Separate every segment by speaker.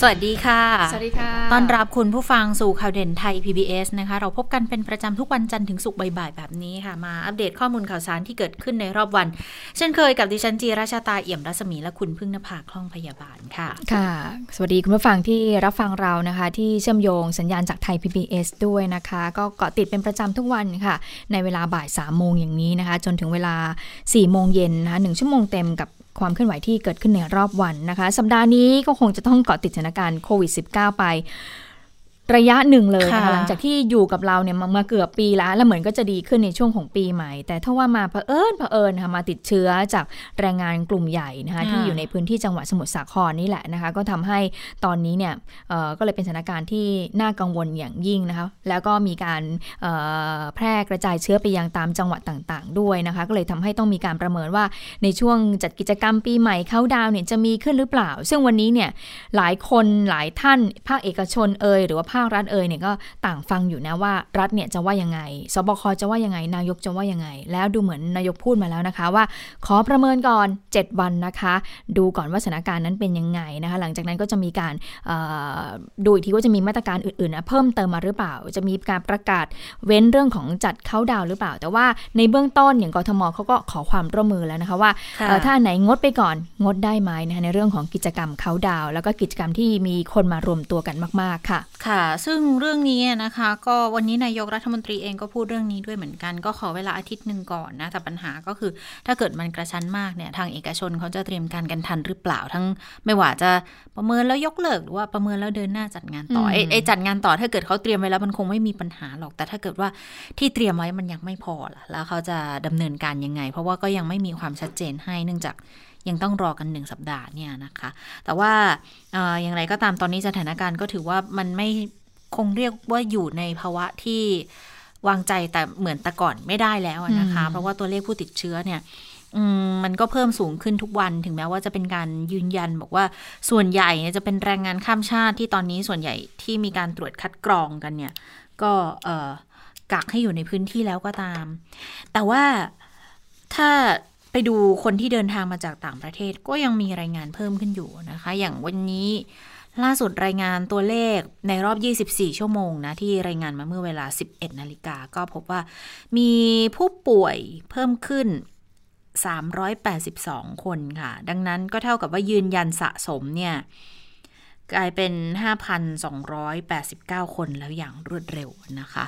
Speaker 1: สวัสดีค่ะ
Speaker 2: สวัสดีค่ะ
Speaker 1: ต้อนรับคุณผู้ฟังสู่ข่าวเด่นไทย PBS นะคะ เราพบกันเป็นประจำทุกวันจันทร์ถึงศุกร์บ่ายๆแบบนี้ค่ะ มาอัปเดตข้อมูลข่าวสารที่เกิดขึ้นในรอบวัน เช่นเคยกับดิฉันจีราชาตาเอี่ยมรัศมีและคุณพึ่งนภาคล่องพยาบาลค่ะ
Speaker 2: ค่ะ สวัสดีคุณผู้ฟังที่รับฟังเรานะคะ ที่เชื่อมโยงสัญญาณจากไทย PBS ด้วยนะคะ ก็เกาะติดเป็นประจำทุกวันค่ะ ในเวลาบ่าย3ามโมงอย่างนี้นะคะ จนถึงเวลา4ี่โมงเย็นนะคะหนึ่งชั่วโมงเต็มกับ ความเคลื่อนไหวที่เกิดขึ้นในรอบวันนะคะ สัปดาห์นี้ก็คงจะต้องเกาะติดสถานการณ์โควิด -19 ไป ระยะหนึ่งเลยนะคะ
Speaker 1: ค่ะ
Speaker 2: หลังจากที่อยู่กับเราเนี่ยมามาเกือบปีแล้ว แล้วเหมือนก็จะดีขึ้นในช่วงของปีใหม่ แต่ถ้าว่ามาเผอิญเผอิญนะคะมาติดเชื้อจากแรงงานกลุ่มใหญ่นะคะที่อยู่ในพื้นที่จังหวัดสมุทรสาครนี่แหละนะคะก็ทำให้ตอนนี้เนี่ยเอ่อก็เลยเป็นสถานการณ์ที่น่ากังวลอย่างยิ่งนะคะแล้วก็มีการเอ่อแพร่กระจายเชื้อไปยังตามจังหวัดต่างๆ ด้วยนะคะก็เลยทำให้ต้องมีการประเมินว่าในช่วงจัดกิจกรรมปีใหม่เข้าดาวน์เนี่ยจะมีขึ้นหรือเปล่า ซึ่งวันนี้เนี่ยหลายคนหลายท่านภาคเอกชนเอ่ยหรือว่าภาครัฐเอ่ยเนี่ยก็ต่างฟังอยู่นะว่ารัฐเนี่ยจะว่ายังไง สบคจะว่ายังไง นายกจะว่ายังไง แล้วดูเหมือนนายกพูดมาแล้วนะคะว่า ขอประเมินก่อน 7 วันนะคะ ดูก่อนว่าสถานการณ์นั้นเป็นยังไงนะคะ หลังจากนั้นก็จะมีการเอ่อดูอีกทีว่าจะมีมาตรการอื่นๆนะเพิ่มเติมมาหรือเปล่า จะมีการประกาศเว้นเรื่องของจัดเข้าดาวน์หรือเปล่า แต่ว่าในเบื้องต้นอย่างกทมเขาก็ขอความร่วมมือแล้วนะคะว่า
Speaker 1: ค่ะ
Speaker 2: เอ่อถ้าอันไหนงดไปก่อนงดได้ไหมนะคะในเรื่องของกิจกรรมเขาดาวน์แล้วก็กิจกรรมที่มีคนมารวมตัวกันมาก ๆค่ะ
Speaker 1: ค่ะซึ่งเรื่องนี้นะคะ ก็วันนี้นายกรัฐมนตรีเองก็พูดเรื่องนี้ด้วยเหมือนกัน ก็ขอเวลาอาทิตย์หนึ่งก่อนนะแต่ปัญหาก็คือ ถ้าเกิดมันกระชั้นมากเนี่ยทางเอกชนเขาจะเตรียมการกันทันหรือเปล่าทั้ง ไม่ว่าจะประเมินแล้วยกเลิกหรือว่าประเมินแล้วเดินหน้าจัดงานต่ออ
Speaker 2: ม
Speaker 1: ไอ้ไอ้จัดงานต่อถ้าเกิดเขาเตรียมไว้แล้วมันคงไม่มีปัญหาหรอก แต่ถ้าเกิดว่าที่เตรียมไว้มันยังไม่พอล่ะแล้วเขาจะดำเนินการยังไง เพราะว่าก็ยังไม่มีความชัดเจนให้เนื่องจาก ยังต้องรอกันหนึ่งสัปดาห์เนี่ยนะคะ แต่ว่าเอ่ออย่างไรก็ตามตอนนี้สถานการณ์ก็ถือว่ามันไม่คงเรียกว่าอยู่ในภาวะที่วางใจแต่เหมือนแต่ก่อนไม่ได้แล้วอะนะคะ
Speaker 2: อืม
Speaker 1: เพราะว่าตัวเลขผู้ติดเชื้อเนี่ยอืมมันก็เพิ่มสูงขึ้นทุกวันถึงแม้ว่าจะเป็นการยืนยันบอกว่าส่วนใหญ่เนี่ยจะเป็นแรงงานข้ามชาติที่ตอนนี้ส่วนใหญ่ที่มีการตรวจคัดกรองกันเนี่ย ก็เอ่อกักให้อยู่ในพื้นที่แล้วก็ตาม แต่ว่าถ้า ไปดูคนที่เดินทางมาจากต่างประเทศก็ยังมีรายงานเพิ่มขึ้นอยู่นะคะ อย่างวันนี้ล่าสุดรายงานตัวเลขในรอบ 24 ชั่วโมงนะ ที่รายงานมาเมื่อเวลา 11 นาฬิกา ก็พบว่ามีผู้ป่วยเพิ่มขึ้น 382 คนค่ะ ดังนั้นก็เท่ากับว่ายืนยันสะสมเนี่ย กลายเป็น 5,289 คนแล้วอย่างรวดเร็วนะคะ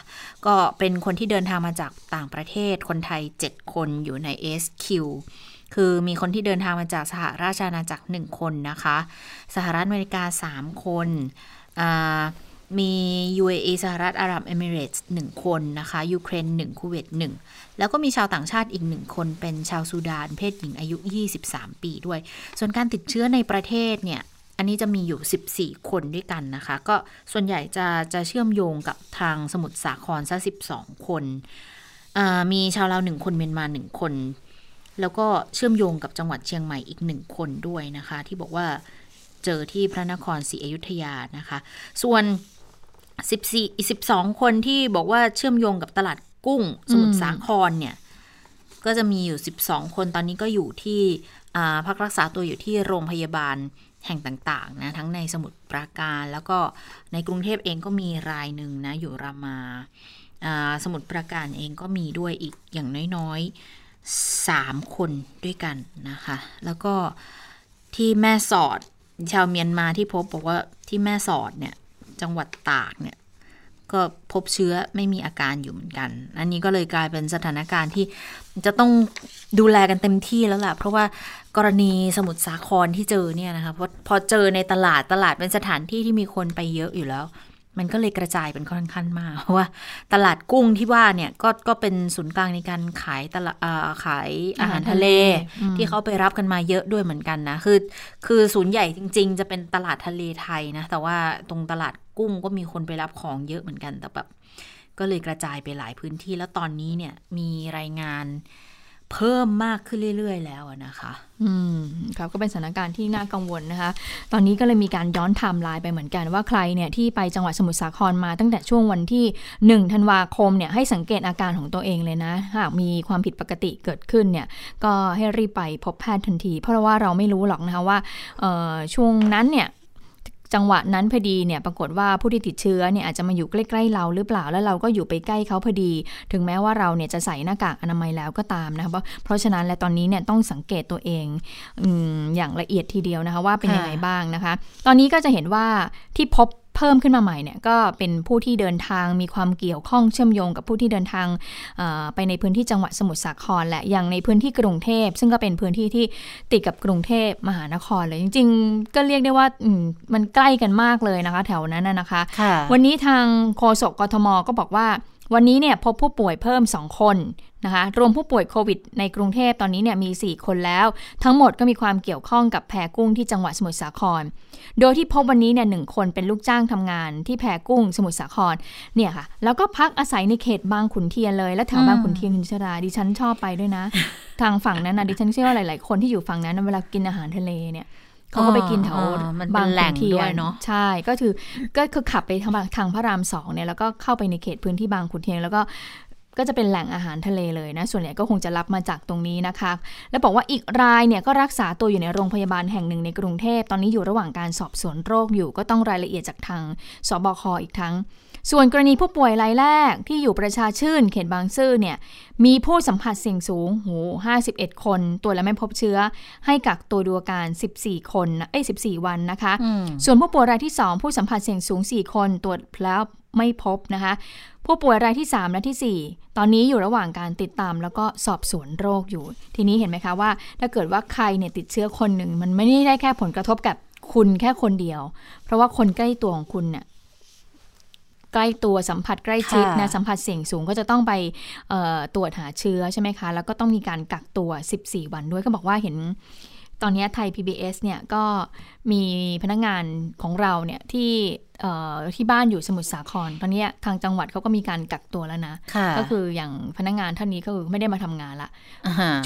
Speaker 1: ก็เป็นคนที่เดินทางมาจากต่างประเทศ คนไทย 7 คนอยู่ใน SQ คือมีคนที่เดินทางมาจากสหราชอาณาจักร 1 คนนะคะ สหรัฐอเมริกา 3 คนอ่ามี UAE สหรัฐอาหรับเอมิเรตส์1คนนะคะ ยูเครน1คูเวต1 แล้วก็มีชาวต่างชาติอีก 1 คนเป็นชาวซูดาน เพศหญิงอายุ 23 ปีด้วย ส่วนการติดเชื้อในประเทศเนี่ย อันนี้จะมีอยู่ 14 คนด้วยกันนะคะ ก็ส่วนใหญ่จะจะเชื่อมโยงกับทางสมุทรสาครซะ12 คนอ่ามีชาวลาวหนึ่งคนเมียนมาหนึ่งคน แล้วก็เชื่อมโยงกับจังหวัดเชียงใหม่อีกหนึ่งคนด้วยนะคะ ที่บอกว่าเจอที่พระนครศรีอยุธยานะคะ ส่วน 14อีก12 คนที่บอกว่าเชื่อมโยงกับตลาดกุ้งสมุทรสาครเนี่ย ก็จะมีอยู่ 12 คนตอนนี้ก็อยู่ที่พักรักษาตัวอยู่ที่โรงพยาบาล แห่งต่างๆนะทั้งในสมุทรปราการแล้วก็ในกรุงเทพเองก็มีรายหนึ่งนะอยู่รามาสมุทรปราการเองก็มีด้วยอีกอย่างน้อยๆ 3 คนด้วยกันนะคะ แล้วก็ที่แม่สอดชาวเมียนมาที่พบบอกว่าที่แม่สอดเนี่ยจังหวัดตากเนี่ยก็พบเชื้อไม่มีอาการอยู่เหมือนกัน อันนี้ก็เลยกลายเป็นสถานการณ์ที่จะต้องดูแลกันเต็มที่แล้วล่ะ เพราะว่า กรณีสมุทรสาครที่เจอเนี่ยนะคะพอพอเจอในตลาดตลาดเป็นสถานที่ที่มีคนไปเยอะอยู่แล้ว มันก็เลยกระจายเป็นค่อนข้างมากเพราะว่า ตลาดกุ้งที่ว่าเนี่ยก็ก็เป็นศูนย์กลางในการขายตลาดอ่าขายอาหารทะเล
Speaker 2: อืม
Speaker 1: ที่เขาไปรับกันมาเยอะด้วยเหมือนกันนะคือ คือศูนย์ใหญ่จริง ๆ จะเป็นตลาดทะเลไทยนะแต่ว่าตรงตลาดกุ้งก็มีคนไปรับของเยอะเหมือนกันแต่แบบก็เลยกระจายไปหลายพื้นที่แล้วตอนนี้เนี่ยมีรายงาน เพิ่มมากขึ้นเรื่อย ๆ แล้วนะคะ
Speaker 2: อืมครับก็เป็นสถานการณ์ที่น่ากังวลนะคะ ตอนนี้ก็เลยมีการย้อนไทม์ไลน์ไปเหมือนกันว่าใครเนี่ยที่ไปจังหวัดสมุทรสาครมาตั้งแต่ช่วงวันที่ 1 ธันวาคมเนี่ยให้สังเกตอาการของตัวเองเลยนะหากมีความผิดปกติเกิดขึ้นเนี่ยก็ให้รีบไปพบแพทย์ทันที เพราะว่าเราไม่รู้หรอกนะคะว่าช่วงนั้นเนี่ย จังหวะนั้นพอดีเนี่ยปรากฏว่าผู้ที่ติดเชื้อเนี่ยอาจจะมาอยู่ใกล้ๆเราหรือเปล่าแล้วเราก็อยู่ไปใกล้เขาพอดี ถึงแม้ว่าเราเนี่ยจะใส่หน้ากากอนามัยแล้วก็ตามนะคะเพราะฉะนั้นและตอนนี้เนี่ยต้องสังเกตตัวเองออย่างละเอียดทีเดียวนะคะว่าเป็นยังไงบ้างนะคะ ตอนนี้ก็จะเห็นว่าที่พบ เพิ่มขึ้นมาใหม่เนี่ยก็เป็นผู้ที่เดินทางมีความเกี่ยวข้องเชื่อมโยงกับผู้ที่เดินทางไปในพื้นที่จังหวัดสมุทรสาครและอย่างในพื้นที่กรุงเทพ ซึ่งก็เป็นพื้นที่ที่ติดกับกรุงเทพมหานครเลยจริง ๆ ก็เรียกได้ว่ามันใกล้กันมากเลยนะคะ แถวนั้นนะคะวันนี้ทางโฆษกกทมก็บอกว่าวันนี้เนี่ยพบผู้ป่วยเพิ่ม 2 คนนะคะรวมผู้ป่วยโควิดในกรุงเทพตอนนี้เนี่ยมี 4 คนแล้ว ทั้งหมดก็มีความเกี่ยวข้องกับแพกุ้งที่จังหวัดสมุทรสาคร โดยที่พบวันนี้เนี่ยหคนเป็นลูกจ้างทำงานที่แพกุ้งสมุทรสาครเนี่ยค่ะ แล้วก็พักอาศัยในเขตบางขุนเทียนเลย และแถวบางขุนเทียนคุณชราดิฉันชอบไปด้วยนะ ทางฝั่งนั้นนะดิฉันเชื่อว่าหลาย ๆ คนที่อยู่ฝั่งนั้นเวลากินอาหารทะเลเนี่ยเขาก็ไปกินแถวบางแหล่งด้วยเนาะใช่ก็คือก็คือขับไปทางทางพระรามสองเนี่ยแล้วก็เข้าไปในเขตพื้นที่บางขุนเทียนแล้วก็ ก็จะเป็นแหล่งอาหารทะเลเลยนะ ส่วนใหญ่ก็คงจะรับมาจากตรงนี้นะคะ แล้วบอกว่าอีกรายเนี่ยก็รักษาตัวอยู่ในโรงพยาบาลแห่งหนึ่งในกรุงเทพ ตอนนี้อยู่ระหว่างการสอบสวนโรคอยู่ ก็ต้องรายละเอียดจากทางสบคออีกทั้ง ส่วนกรณีผู้ป่วยรายแรกที่อยู่ประชาชื่นเขตบางซื่อเนี่ยมีผู้สัมผัสเสี่ยงสูงโห51 คนตัวแล้วไม่พบเชื้อ ให้กักตัวดูอาการ 14 คนเอ้ย14 วันนะคะ ส่วนผู้ป่วยรายที่ 2 ผู้สัมผัสเสี่ยงสูง 4 คนตรวจแล้วไม่พบนะคะ ผู้ป่วยรายที่ 3 และที่ 4 ตอนนี้อยู่ระหว่างการติดตามแล้วก็สอบสวนโรคอยู่ ทีนี้เห็นไหมคะว่า ถ้าเกิดว่าใครเนี่ยติดเชื้อคนหนึ่งมันไม่ได้แค่ผลกระทบกับคุณแค่คนเดียว เพราะว่าคนใกล้ตัวของคุณเนี่ย ใกล้ตัวสัมผัสใกล้ชิดนะสัมผัสเสี่ยงสูงก็จะต้องไปตรวจหาเชื้อใช่ไหมคะ แล้วก็ต้องมีการกักตัว 14 วันด้วยก็บอกว่าเห็นตอนนี้ไทย PBS เนี่ยก็มีพนักงานของเราเนี่ยที่ที่บ้านอยู่สมุทรสาคร ตอนนี้ทางจังหวัดเขาก็มีการกักตัวแล้วนะ ก็คืออย่างพนักงานท่านนี้ก็คือไม่ได้มาทำงานละ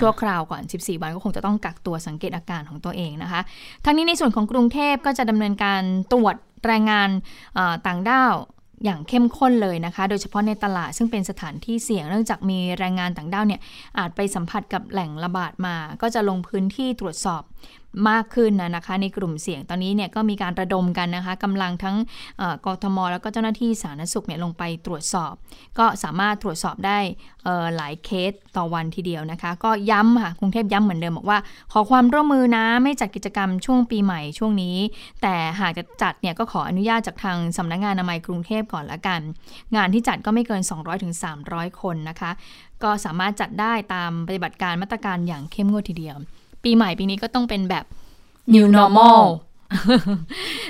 Speaker 2: ชั่วคราวก่อน 14 วันก็คงจะต้องกักตัวสังเกตอาการของตัวเองนะคะ ทั้งนี้ในส่วนของกรุงเทพก็จะดำเนินการตรวจแรงงานต่างด้าว อย่างเข้มข้นเลยนะคะ โดยเฉพาะในตลาดซึ่งเป็นสถานที่เสี่ยงเนื่องจากมีแรงงานต่างด้าวเนี่ยอาจไปสัมผัสกับแหล่งระบาดมา ก็จะลงพื้นที่ตรวจสอบ มากขึ้นนะคะ ในกลุ่มเสี่ยงตอนนี้เนี่ยก็มีการระดมกันนะคะกำลังทั้งกทม แล้วก็เจ้าหน้าที่สาธารณสุขเนี่ยลงไปตรวจสอบ ก็สามารถตรวจสอบได้หลายเคสต่อวันทีเดียวนะคะ ก็ย้ำค่ะกรุงเทพย้ำเหมือนเดิมบอกว่า ขอความร่วมมือนะไม่จัดกิจกรรมช่วงปีใหม่ช่วงนี้ แต่หากจะจัดเนี่ยก็ขออนุญาตจากทางสำนักงงานอนามัยกรุงเทพก่อนละกัน งานที่จัดก็ไม่เกิน 200-300 คนนะคะ ก็สามารถจัดได้ตามปฏิบัติการมาตรการอย่างเข้มงวดทีเดียว ปีใหม่ปีนี้ก็ต้องเป็นแบบ new normal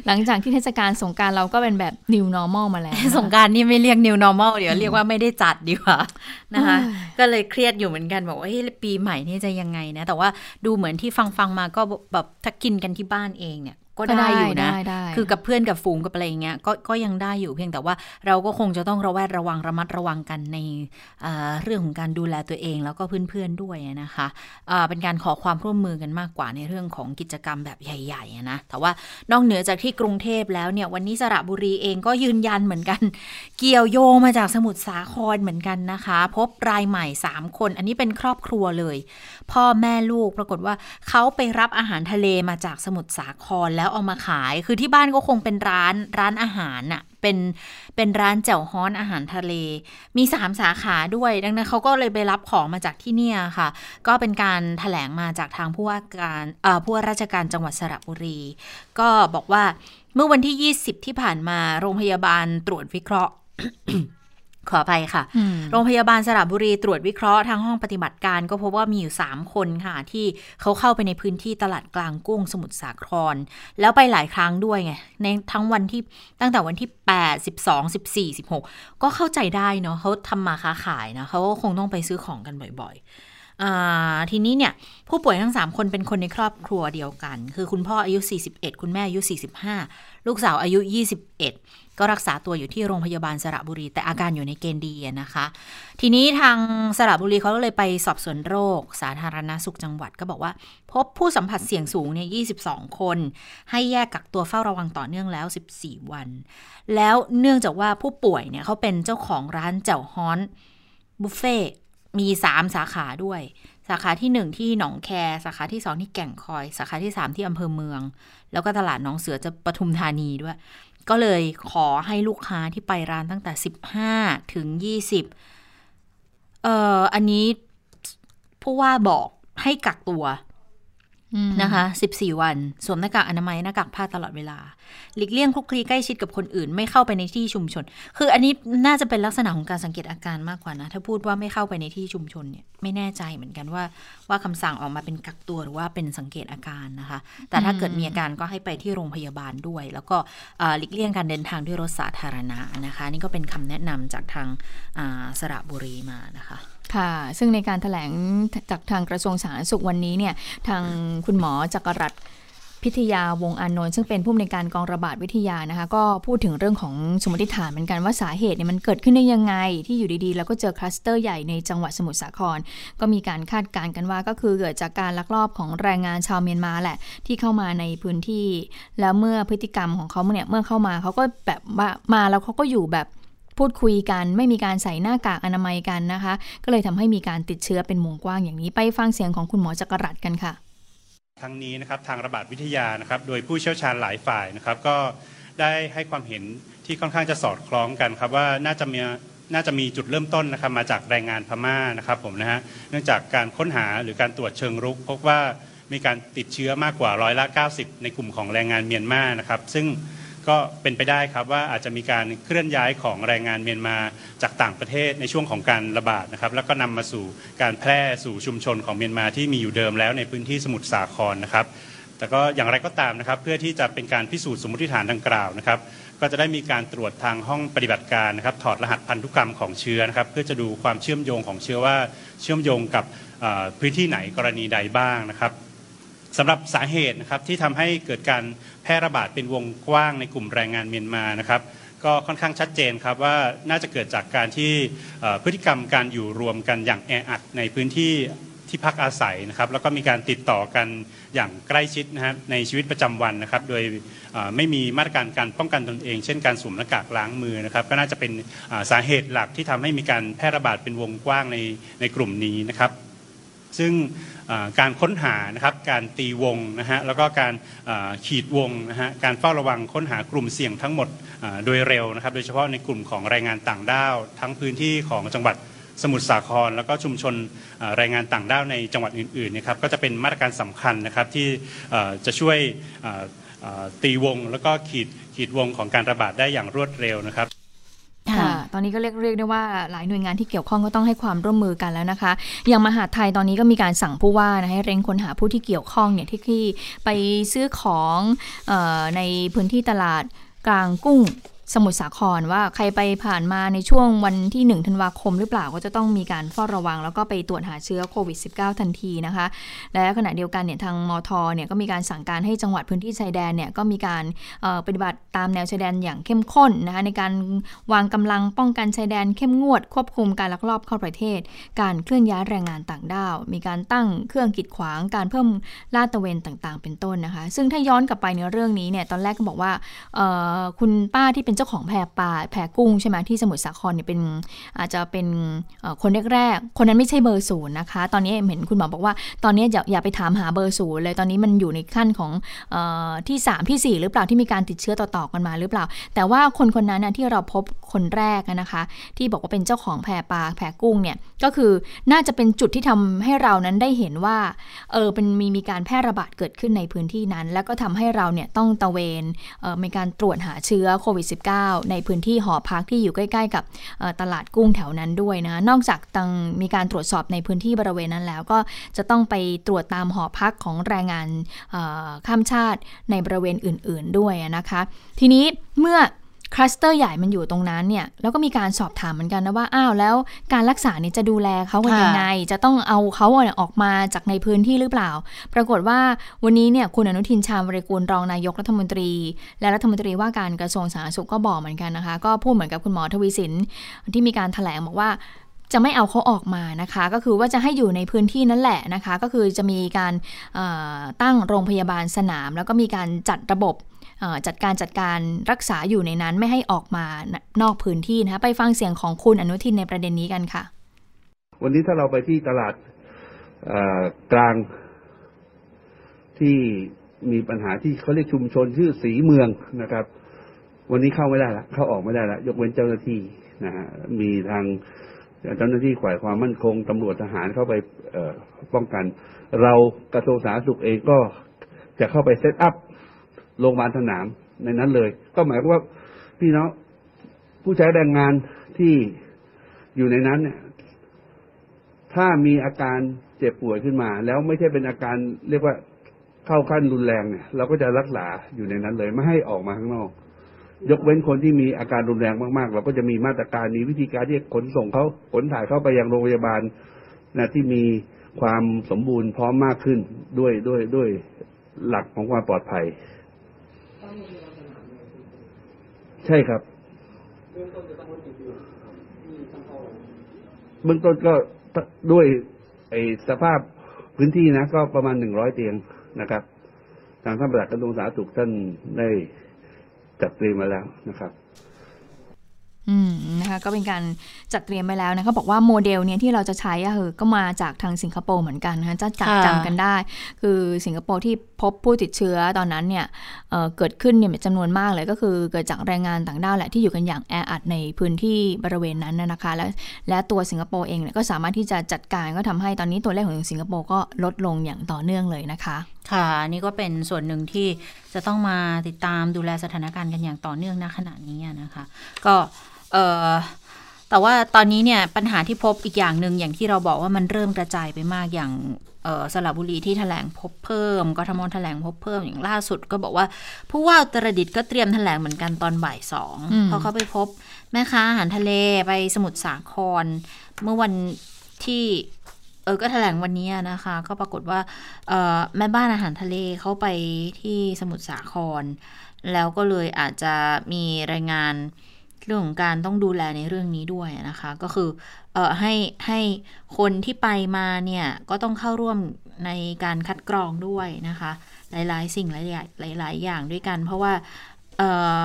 Speaker 2: หลังจากที่เทศกาลสงการเราก็เป็นแบบ new normal มาแล้ว
Speaker 1: สงการนี่ไม่เรียก new normal เดี๋ยวเรียกว่าไม่ได้จัดดีกว่านะคะ ก็เลยเครียดอยู่เหมือนกันบอกว่าเฮ้ยปีใหม่นี่จะยังไงนะ แต่ว่าดูเหมือนที่ฟังฟังมาก็แบบถ้ากินกันที่บ้านเองเนี่ย ก็ได้อยู่นะ คือกับเพื่อนกับฝูงกับอะไรเงี้ยก็ก็ยังได้อยู่เพียงแต่ว่าเราก็คงจะต้องระแวดระวังระมัดระวังกันในเรื่องของการดูแลตัวเองแล้วก็เพื่อนๆด้วยนะคะเป็นการขอความร่วมมือกันมากกว่าในเรื่องของกิจกรรมแบบใหญ่ๆนะแต่ว่านอกเหนือจากที่กรุงเทพแล้วเนี่ยวันนี้สระบุรีเองก็ยืนยันเหมือนกัน เกี่ยวโยงมาจากสมุทรสาครเหมือนกันนะคะ พบรายใหม่ 3 คน อันนี้เป็นครอบครัวเลย พ่อแม่ลูกปรากฏว่าเขาไปรับอาหารทะเลมาจากสมุทรสาครแล้วแล้วเอามาขาย คือที่บ้านก็คงเป็นร้านร้านอาหารน่ะ เป็นเป็นร้านแจ่วฮ้อนอาหารทะเล มีสามสาขาด้วย ดังนั้นเขาก็เลยไปรับของมาจากที่เนี่ยค่ะ ก็เป็นการถแถลงมาจากทางผู้ว่าการผู้ว่าราชการจังหวัดสระบุรี ก็บอกว่าเมื่อวันที่ 20 ที่ผ่านมาโรงพยาบาลตรวจวิเคราะห์ ขออภัยค่ะ โรงพยาบาลสระบุรีตรวจวิเคราะห์ทางห้องปฏิบัติการก็พบว่ามีอยู่ 3 คนค่ะ ที่เขาเข้าไปในพื้นที่ตลาดกลางกุ้งสมุทรสาคร แล้วไปหลายครั้งด้วยไง ในทั้งวันที่ตั้งแต่วันที่ 8 12 14 16 ก็เข้าใจได้เนาะเขาทำมาค้าขายนะเขาก็คงต้องไปซื้อของกันบ่อยๆทีนี้เนี่ยผู้ป่วยทั้ง 3 คนเป็นคนในครอบครัวเดียวกัน คือคุณพ่ออายุ 41 คุณแม่อายุ 45 ลูกสาวอายุ 21 ก็รักษาตัวอยู่ที่โรงพยาบาลสระบุรี แต่อาการอยู่ในเกณฑ์ดีนะคะ ทีนี้ทางสระบุรีเขาก็เลยไปสอบสวนโรค สาธารณาสุขจังหวัดก็บอกว่า พบผู้สัมผัสเสี่ยงสูงเนี่ย22 คน ให้แยกกักตัวเฝ้าระวังต่อเนื่องแล้ว 14 วัน แล้วเนื่องจากว่าผู้ป่วยเนี่ยเขาเป็นเจ้าของร้านเจ้าฮ้อนบุฟเฟ่มี 3 สาขาด้วยสาขาที่ 1 ที่หนองแค สาขาที่ 2 ที่แก่งคอย สาขาที่ 3 ที่อำเภอเมือง แล้วก็ตลาดน้องเสือจะปทุมธานีด้วย ก็เลยขอให้ลูกค้าที่ไปร้านตั้งแต่ 15 ถึง 20 เอ่อ อันนี้ผู้ว่าบอกให้กักตัว นะคะ 14 วัน สวมหน้ากากอนามัยหน้ากากผ้าตลอดเวลา หลีกเลี่ยงคลุกคลีใกล้ชิดกับคนอื่น ไม่เข้าไปในที่ชุมชน คืออันนี้น่าจะเป็นลักษณะของการสังเกตอาการมากกว่านะ ถ้าพูดว่าไม่เข้าไปในที่ชุมชนเนี่ย ไม่แน่ใจเหมือนกันว่าว่าคำสั่งออกมาเป็นกักตัวหรือว่าเป็นสังเกตอาการนะคะ แต่ถ้าเกิดมีอาการก็ให้ไปที่โรงพยาบาลด้วย แล้วก็หลีกเลี่ยงการเดินทางด้วยรถสาธารณะนะคะ นี่ก็เป็นคำแนะนำจากทางสระบุรีมานะคะ
Speaker 2: ค่ะ ซึ่งในการถแถลงจากทางกระทรวงสาธารณสุขวันนี้เนี่ย ทางคุณหมอจักรรัตพิทยาวงอานนท์ซึ่งเป็นผู้อำนวยการกองระบาดวิทยานะคะ ก็พูดถึงเรื่องของสมมติฐานเหมือนกันว่าสาเหตุเนี่ยมันเกิดขึ้นได้ยังไง ที่อยู่ดีๆ แล้วก็เจอคลัสเตอร์ใหญ่ในจังหวัดสมุทรสาคร ก็มีการคาดการณ์กันว่าก็คือเกิดจากการลักลอบของแรงงานชาวเมียนมาแหละ ที่เข้ามาในพื้นที่ แล้วเมื่อพฤติกรรมของเขาเนี่ยเมื่อเข้ามาเขาก็แบบมาแล้วเขาก็อยู่แบบ พูดคุยกันไม่มีการใส่หน้ากากอนามัยกันนะคะ ก็เลยทำให้มีการติดเชื้อเป็นวงกว้างอย่างนี้ไปฟังเสียงของคุณหมอจักรรัตกันค่ะ
Speaker 3: ทั้งนี้นะครับทางระบาดวิทยานะครับ โดยผู้เชี่ยวชาญหลายฝ่ายนะครับ ก็ได้ให้ความเห็นที่ค่อนข้างจะสอดคล้องกันครับว่าน่าจะมีน่าจะมีจุดเริ่มต้นนะครับมาจากแรงงานพม่านะครับผมนะฮะเนื่องจากการค้นหาหรือการตรวจเชิงรุก พบว่ามีการติดเชื้อมากกว่าร้อยละ 90 ในกลุ่มของแรงงานเมียนมานะครับ ซึ่ง ก็เป็นไปได้ครับว่าอาจจะมีการเคลื่อนย้ายของแรงงานเมียนมาจากต่างประเทศในช่วงของการระบาดนะครับ แล้วก็นำมาสู่การแพร่สู่ชุมชนของเมียนมาที่มีอยู่เดิมแล้วในพื้นที่สมุทรสาครนะครับ แต่ก็อย่างไรก็ตามนะครับ เพื่อที่จะเป็นการพิสูจน์สมมติฐานดังกล่าวนะครับก็จะได้มีการตรวจทางห้องปฏิบัติการนะครับ ถอดรหัสพันธุกรรมของเชื้อนะครับ เพื่อจะดูความเชื่อมโยงของเชื้อว่าเชื่อมโยงกับพื้นที่ไหนกรณีใดบ้างนะครับ สำหรับสาเหตุนะครับที่ทำให้เกิดการแพร่ระบาดเป็นวงกว้างในกลุ่มแรงงานเมียนมานะครับก็ค่อนข้างชัดเจนครับว่าน่าจะเกิดจากการที่พฤติกรรมการอยู่รวมกันอย่างแออัดในพื้นที่ที่พักอาศัยนะครับแล้วก็มีการติดต่อกันอย่างใกล้ชิดนะครับในชีวิตประจำวันนะครับ โดยไม่มีมาตรการการป้องกันตนเอง เช่นการสวมหน้ากากล้างมือนะครับ ก็น่าจะเป็นสาเหตุหลักที่ทำให้มีการแพร่ระบาดเป็นวงกว้างในในกลุ่มนี้นะครับ ซึ่ง การค้นหานะครับการตีวงนะฮะแล้วก็การขีดวงนะฮะการเฝ้าระวังค้นหากลุ่มเสี่ยงทั้งหมดโดยเร็วนะครับโดยเฉพาะในกลุ่มของแรงงานต่างด้าว ทั้งพื้นที่ของจังหวัดสมุทรสาคร แล้วก็ชุมชนแรงงานต่างด้าวในจังหวัดอื่นๆนะครับก็จะเป็นมาตรการสำคัญนะครับที่จะช่วยตีวง แล้วก็ขีดขีดวงของการระบาดได้อย่างรวดเร็วนะครับ
Speaker 2: ค่ะ ตอนนี้ก็เรียกเรียกได้ว่าหลายหน่วยงานที่เกี่ยวข้องก็ต้องให้ความร่วมมือกันแล้วนะคะ อย่างมหาไทยตอนนี้ก็มีการสั่งผู้ว่านะให้เร่งค้นหาผู้ที่เกี่ยวข้องเนี่ยที่ไปซื้อของออในพื้นที่ตลาดกลางกุ้ง สมุทรสาครว่าใครไปผ่านมาในช่วงวันที่1ธันวาคมหรือเปล่าก็จะต้องมีการเฝ้าระวัง แล้วก็ไปตรวจหาเชื้อโควิด -19 ทันทีนะคะ และขณะเดียวกันเนี่ยทางมทเนี่ยก็มีการสั่งการให้จังหวัดพื้นที่ชายแดนเนี่ยก็มีการปฏิบัติตามแนวชายแดนอย่างเข้มข้นนะคะในการวางกำลังป้องกันชายแดนเข้มงวด ควบคุมการลักลอบเข้าประเทศ การเคลื่อนย้ายแรงงานต่างด้าว มีการตั้งเครื่องกีดขวางการเพิ่มลาดตระเวนต่างๆ เป็นต้นนะคะ ซึ่งถ้าย้อนกลับไปในเรื่องนี้เนี่ยตอนแรกก็บอกว่าคุณป้าที่เป็นเจ้าของแพปลาแพกุ้งใช่ไหมที่สมุทรสาครเนี่ยเป็นอาจจะเป็นคนแรกๆ คนนั้นไม่ใช่เบอร์ศูนย์นะคะ ตอนนี้เห็นคุณหมอบอกว่า ตอนนี้อย่าอย่าไปถามหาเบอร์ศูนย์เลยตอนนี้มันอยู่ในขั้นของอที่ 3 ที่ 4 หรือเปล่าที่มีการติดเชื้อต่อๆกันมาหรือเปล่า แต่ว่าคนคนนั้นนะที่เราพบคนแรกนะคะ ที่บอกว่าเป็นเจ้าของแพปลาแพกุ้งเนี่ยก็คือน่าจะเป็นจุดที่ทำให้เรานั้นได้เห็นว่าเออเป็นมีมีการแพร่ระบาดเกิดขึ้นในพื้นที่นั้น แล้วก็ทำให้เราเนี่ยต้องตะเวนเออมีการตรวจหาเชื้อโควิด -19 ในพื้นที่หอพักที่อยู่ใกล้ ๆ กับตลาดกุ้งแถวนั้นด้วยนะ นอกจากตังมีการตรวจสอบในพื้นที่บริเวณนั้นแล้ว ก็จะต้องไปตรวจตามหอพักของแรงงานข้ามชาติในบริเวณอื่น ๆ ด้วยนะคะ ทีนี้เมื่อ คลัสเตอร์ใหญ่มันอยู่ตรงนั้นเนี่ยแล้วก็มีการสอบถามเหมือนกันนะว่าอ้าวแล้วการรักษาเนี่ยจะดูแลเขากันยังไง จะต้องเอาเขาออกมาจากในพื้นที่หรือเปล่า ปรากฏว่าวันนี้เนี่ยคุณอนุทินชาญวรกูลรองนายกรัฐมนตรี และรัฐมนตรีว่าการกระทรวงสาธารณสุขก็บอกเหมือนกันนะคะ ก็พูดเหมือนกับคุณหมอทวีสินที่มีการถแถลงบอกว่าจะไม่เอาเขาออกมานะคะ ก็คือว่าจะให้อยู่ในพื้นที่นั่นแหละนะคะ ก็คือจะมีการตั้งโรงพยาบาลสนาม แล้วก็มีการจัดระบบ จัดการจัดการรักษาอยู่ในนั้นไม่ให้ออกมานอกพื้นที่นะคะไปฟังเสียงของคุณอนุทินในประเด็นนี้กันค่ะ
Speaker 4: วันนี้ถ้าเราไปที่ตลาดกลางที่มีปัญหาที่เขาเรียกชุมชนชื่อสีเมืองนะครับ วันนี้เข้าไม่ได้ละเข้าออกไม่ได้ละยกเว้นเจ้าหน้าที่นะฮะมีทางเจ้าหน้าที่ฝ่ายความมั่นคงตำรวจทหารเข้าไปป้องกัน เรากระทรวงสาธารณสุขเองก็จะเข้าไปเซตอัพ โรงพยาบาลสนามในนั้นเลย ก็หมายความว่าพี่น้องผู้ใช้แรงงานที่อยู่ในนั้นเนี่ย ถ้ามีอาการเจ็บป่วยขึ้นมา แล้วไม่ใช่เป็นอาการเรียกว่าเข้าขั้นรุนแรงเนี่ยเราก็จะรักษาอยู่ในนั้นเลย ไม่ให้ออกมาข้างนอก ยกเว้นคนที่มีอาการรุนแรงมากๆ เราก็จะมีมาตรการมีวิธีการที่ขนส่งเขาขนถ่ายเข้าไปยังโรงพยาบาลนะที่มีความสมบูรณ์พร้อมมากขึ้นด้วยด้วยด้วยหลักของความปลอดภัย ใช่ครับ เบื้องต้นจะต้องกี่ปีที่ต้องเข้าเบื้องต้นก็ด้วยไอสภาพพื้นที่นะ ก็ประมาณหนึ่งร้อยเตียงนะครับ ทางท่านประหลัดกระทรวงสาธารณสุขท่านได้จัดเตรียมมาแล้วนะครับ
Speaker 2: อืม นะคะก็เป็นการจัดเตรียมไปแล้วนะคะบอกว่าโมเดลเนี้ยที่เราจะใช้อะคือก็มาจากทางสิงคโปร์เหมือนกันนะคะจะจัดจำกันได้ คือสิงคโปร์ที่พบผู้ติดเชื้อตอนนั้นเนี่ยเเกิดขึ้นเนี่ยจำนวนมากเลยก็คือเกิดจากแรงงานต่างด้าวแหละที่อยู่กันอย่างแออัดในพื้นที่บริเวณนั้นนะคะ และและตัวสิงคโปร์เองเนี่ยก็สามารถที่จะจัดการก็ทำให้ตอนนี้ตัวเลขของสิงคโปร์ก็ลดลงอย่างต่อเนื่องเลยนะคะ
Speaker 1: ค่ะนี่ก็เป็นส่วนหนึ่งที่จะต้องมาติดตามดูแลสถานการณ์กันอย่างต่อเนื่องณขณะนี้นะคะ ก็ เออแต่ว่าตอนนี้เนี่ยปัญหาที่พบอีกอย่างหนึ่งอย่างที่เราบอกว่ามันเริ่มกระจายไปมากอย่างสระบุรีที่ถแถลงพบเพิ่มกทมถแถลงพบเพิ่มอย่างล่าสุด ก็บอกว่าผู้ว่าตรดิตก็เตรียมถแถลงเหมือนกันตอนบ่ายสองเพราะเขาไปพบแม่ค้าอาหารทะเลไปสมุทรสาคร เมื่อวันที่เออก็ถแถลงวันนี้นะคะ ก็ปรากฏว่าแม่บ้านอาหารทะเลเขาไปที่สมุทรสาคร แล้วก็เลยอาจจะมีรายงาน เรื่องของการต้องดูแลในเรื่องนี้ด้วยนะคะ ก็คือเอ่อให้ให้คนที่ไปมาเนี่ยก็ต้องเข้าร่วมในการคัดกรองด้วยนะคะ หลายๆ สิ่งหลายๆหลาย ๆ อย่างด้วยกัน เพราะว่าเอ่อ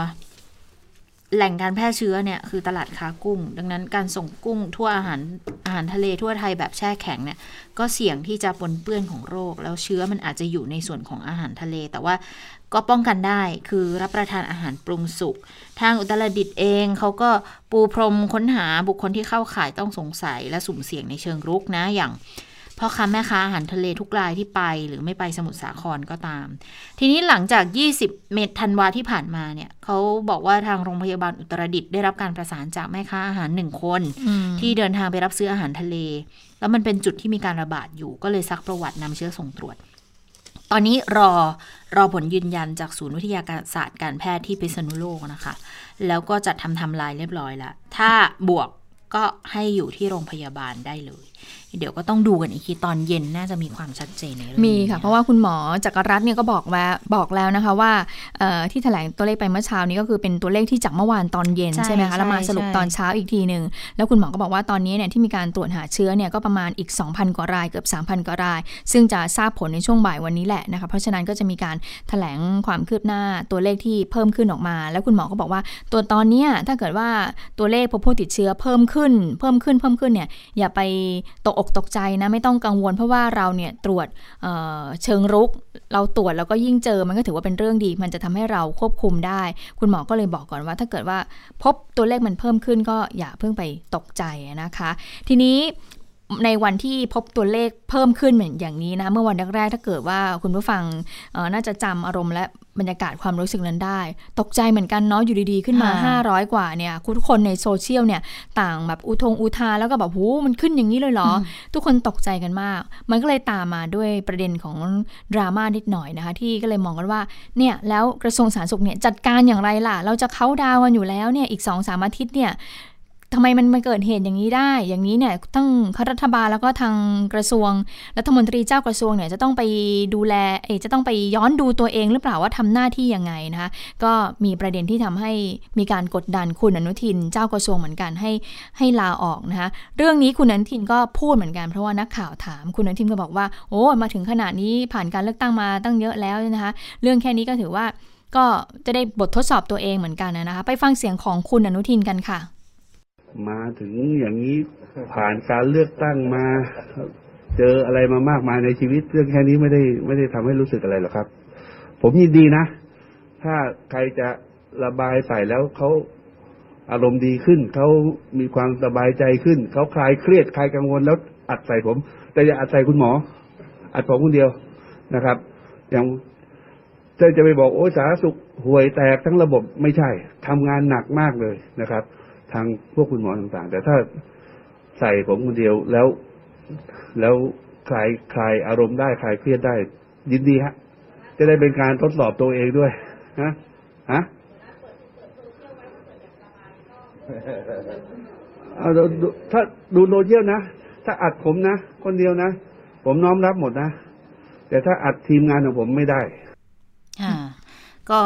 Speaker 1: แหล่งการแพร่เชื้อเนี่ยคือตลาดค้ากุ้ง ดังนั้นการส่งกุ้งทั่วอาหารอาหารทะเลทั่วไทยแบบแช่แข็งเนี่ยก็เสี่ยงที่จะปนเปื้อนของโรค แล้วเชื้อมันอาจจะอยู่ในส่วนของอาหารทะเล แต่ว่าก็ป้องกันได้คือรับประทานอาหารปรุงสุก ทางอุตรดิตเองเขาก็ปูพรมค้นหาบุคคลที่เข้าข่ายต้องสงสัยและสุ่มเสี่ยงในเชิงรุกนะอย่าง พ่อค้าแม่ค้าอาหารทะเลทุกรายที่ไป หรือไม่ไปสมุทรสาครก็ตาม ทีนี้หลังจาก 20 เมษธันวาที่ผ่านมาเนี่ยเขาบอกว่าทางโรงพยาบาลอุตรดิตถ์ได้รับการประสานจากแม่ค้าอาหารหนึ่งคน ที่เดินทางไปรับซื้ออาหารทะเล แล้วมันเป็นจุดที่มีการระบาดอยู่ก็เลยซักประวัตินำเชื้อส่งตรวจ ตอนนี้รอรอผลยืนยันจากศูนย์วิทยาการศาสตร์การแพทย์ที่พิษณุโลกนะคะ แล้วก็จัดทำทำลายเรียบร้อยแล้วถ้าบวกก็ให้อยู่ที่โรงพยาบาลได้เลย เดี๋ยวก็ต้องดูกันอีกทีตอนเย็นน่าจะมีความชัดเจนในเรื่อง
Speaker 2: มีค่ะ เพราะว่าคุณหมอจักรรัตน์เนี่ยก็บอกว่าบอกแล้วนะคะว่าที่แถลงตัวเลขไปเมื่อเช้านี้ก็คือเป็นตัวเลขที่จากเมื่อวานตอนเย็นใช่ไหมคะแล้วมาสรุปตอนเช้าอีกทีหนึ่งแล้วคุณหมอก็บอกว่าตอนนี้เนี่ยที่มีการตรวจหาเชื้อเนี่ยก็ประมาณอีก 2,000 กว่ารายเกือบ 3,000 กว่าราย ซึ่งจะทราบผลในช่วงบ่ายวันนี้แหละนะคะเพราะฉะนั้นก็จะมีการแถลงความคืบหน้าตัวเลขที่เพิ่มขึ้นออกมา แล้วคุณหมอก็บอกว่าตัวตอนนี้ถ้าเกิดว่าตัวเลขผู้ติดเชื้อเพิ่มขึ้น เพิ่มขึ้นเพิ่มขึ้นเนี่ยอย่าไปตกอกตกใจนะไม่ต้องกังวล เพราะว่าเราเนี่ยตรวจเเชิงรุก เราตรวจแล้วก็ยิ่งเจอมันก็ถือว่าเป็นเรื่องดี มันจะทำให้เราควบคุมได้ คุณหมอก็เลยบอกก่อนว่า ถ้าเกิดว่าพบตัวเลขมันเพิ่มขึ้นก็อย่าเพิ่งไปตกใจนะคะ ทีนี้ ในวันที่พบตัวเลขเพิ่มขึ้นเหมือนอย่างนี้นะเมื่อวันแรกๆถ้าเกิดว่าคุณผู้ฟังน่าจะจำอารมณ์และบรรยากาศความรู้สึกนั้นได้ ตกใจเหมือนกันเนาะอยู่ดีๆ ขึ้นมา 500 กว่าเนี่ยทุกคนในโซเชียลเนี่ยต่างแบบอุทงอุทาแล้วก็แบบหูมันขึ้นอย่างนี้เลยเหรอ ทุกคนตกใจกันมาก มันก็เลยตามมาด้วยประเด็นของดราม่านิดหน่อยนะคะ ที่ก็เลยมองกันว่าเนี่ยแล้วกระทรวงสาธารณสุขเนี่ยจัดการอย่างไรล่ะ เราจะเข้าดาวกันอยู่แล้วเนี่ยอีก2อสามอาทิตย์เนี่ย ทำไมมันมาเกิดเหตุอย่างนี้ได้ อย่างนี้เนี่ยทั้งรัฐบาลแล้วก็ทางกระทรวงรัฐมนตรีเจ้ากระทรวงเนี่ยจะต้องไปดูแลเอจะต้องไปย้อนดูตัวเองหรือเปล่าว่าทำหน้าที่ยังไงนะคะก็มีประเด็นที่ทำให้มีการกดดันคุณอนุทินเจ้ากระทรวงเหมือนกันให้ให้ลาออกนะคะเรื่องนี้คุณอนุทินก็พูดเหมือนกันเพราะว่านักข่าวถามคุณอนุทินก็บอกว่าโอ้มาถึงขนาดนี้ผ่านการเลือกตั้งมาตั้งเยอะแล้วนะคะเรื่องแค่นี้ก็ถือว่าก็จะได้บททดสอบตัวเองเหมือนกันนะคะ ไปฟังเสียงของคุณอนุทินกันค่ะ
Speaker 4: มาถึงอย่างนี้ผ่านการเลือกตั้งมา เจออะไรมามากมายในชีวิตเรื่องแค่นี้ไม่ได้ไม่ได้ทำให้รู้สึกอะไรหรอกครับ ผมยินดีนะ ถ้าใครจะระบายใส่แล้วเขาอารมณ์ดีขึ้นเขามีความสบายใจขึ้นเขาคลายเครียดคลายกังวลแล้วอัดใส่ผม แต่อย่าอัดใส่คุณหมอ อัดผมคนเดียวนะครับ อย่างจะจะไปบอกโอ้สาธารณสุขห่วยแตกทั้งระบบไม่ใช่ทำงานหนักมากเลยนะครับ ทางพวกคุณหมอต่างๆ แต่ถ้าใส่ผมคนเดียวแล้ว แล้วคลายคลายอารมณ์ได้คลายเครียดได้ ยินดีฮะ จะได้เป็นการทดสอบตัวเองด้วยฮะฮะเอาถ้าดูโนเชียลนะ ถ้าอัดผมนะ คนเดียวนะ ผมน้อมรับหมดนะ แต่ถ้าอัดทีมงานของผมไม่ได้
Speaker 1: ค่ะ ก็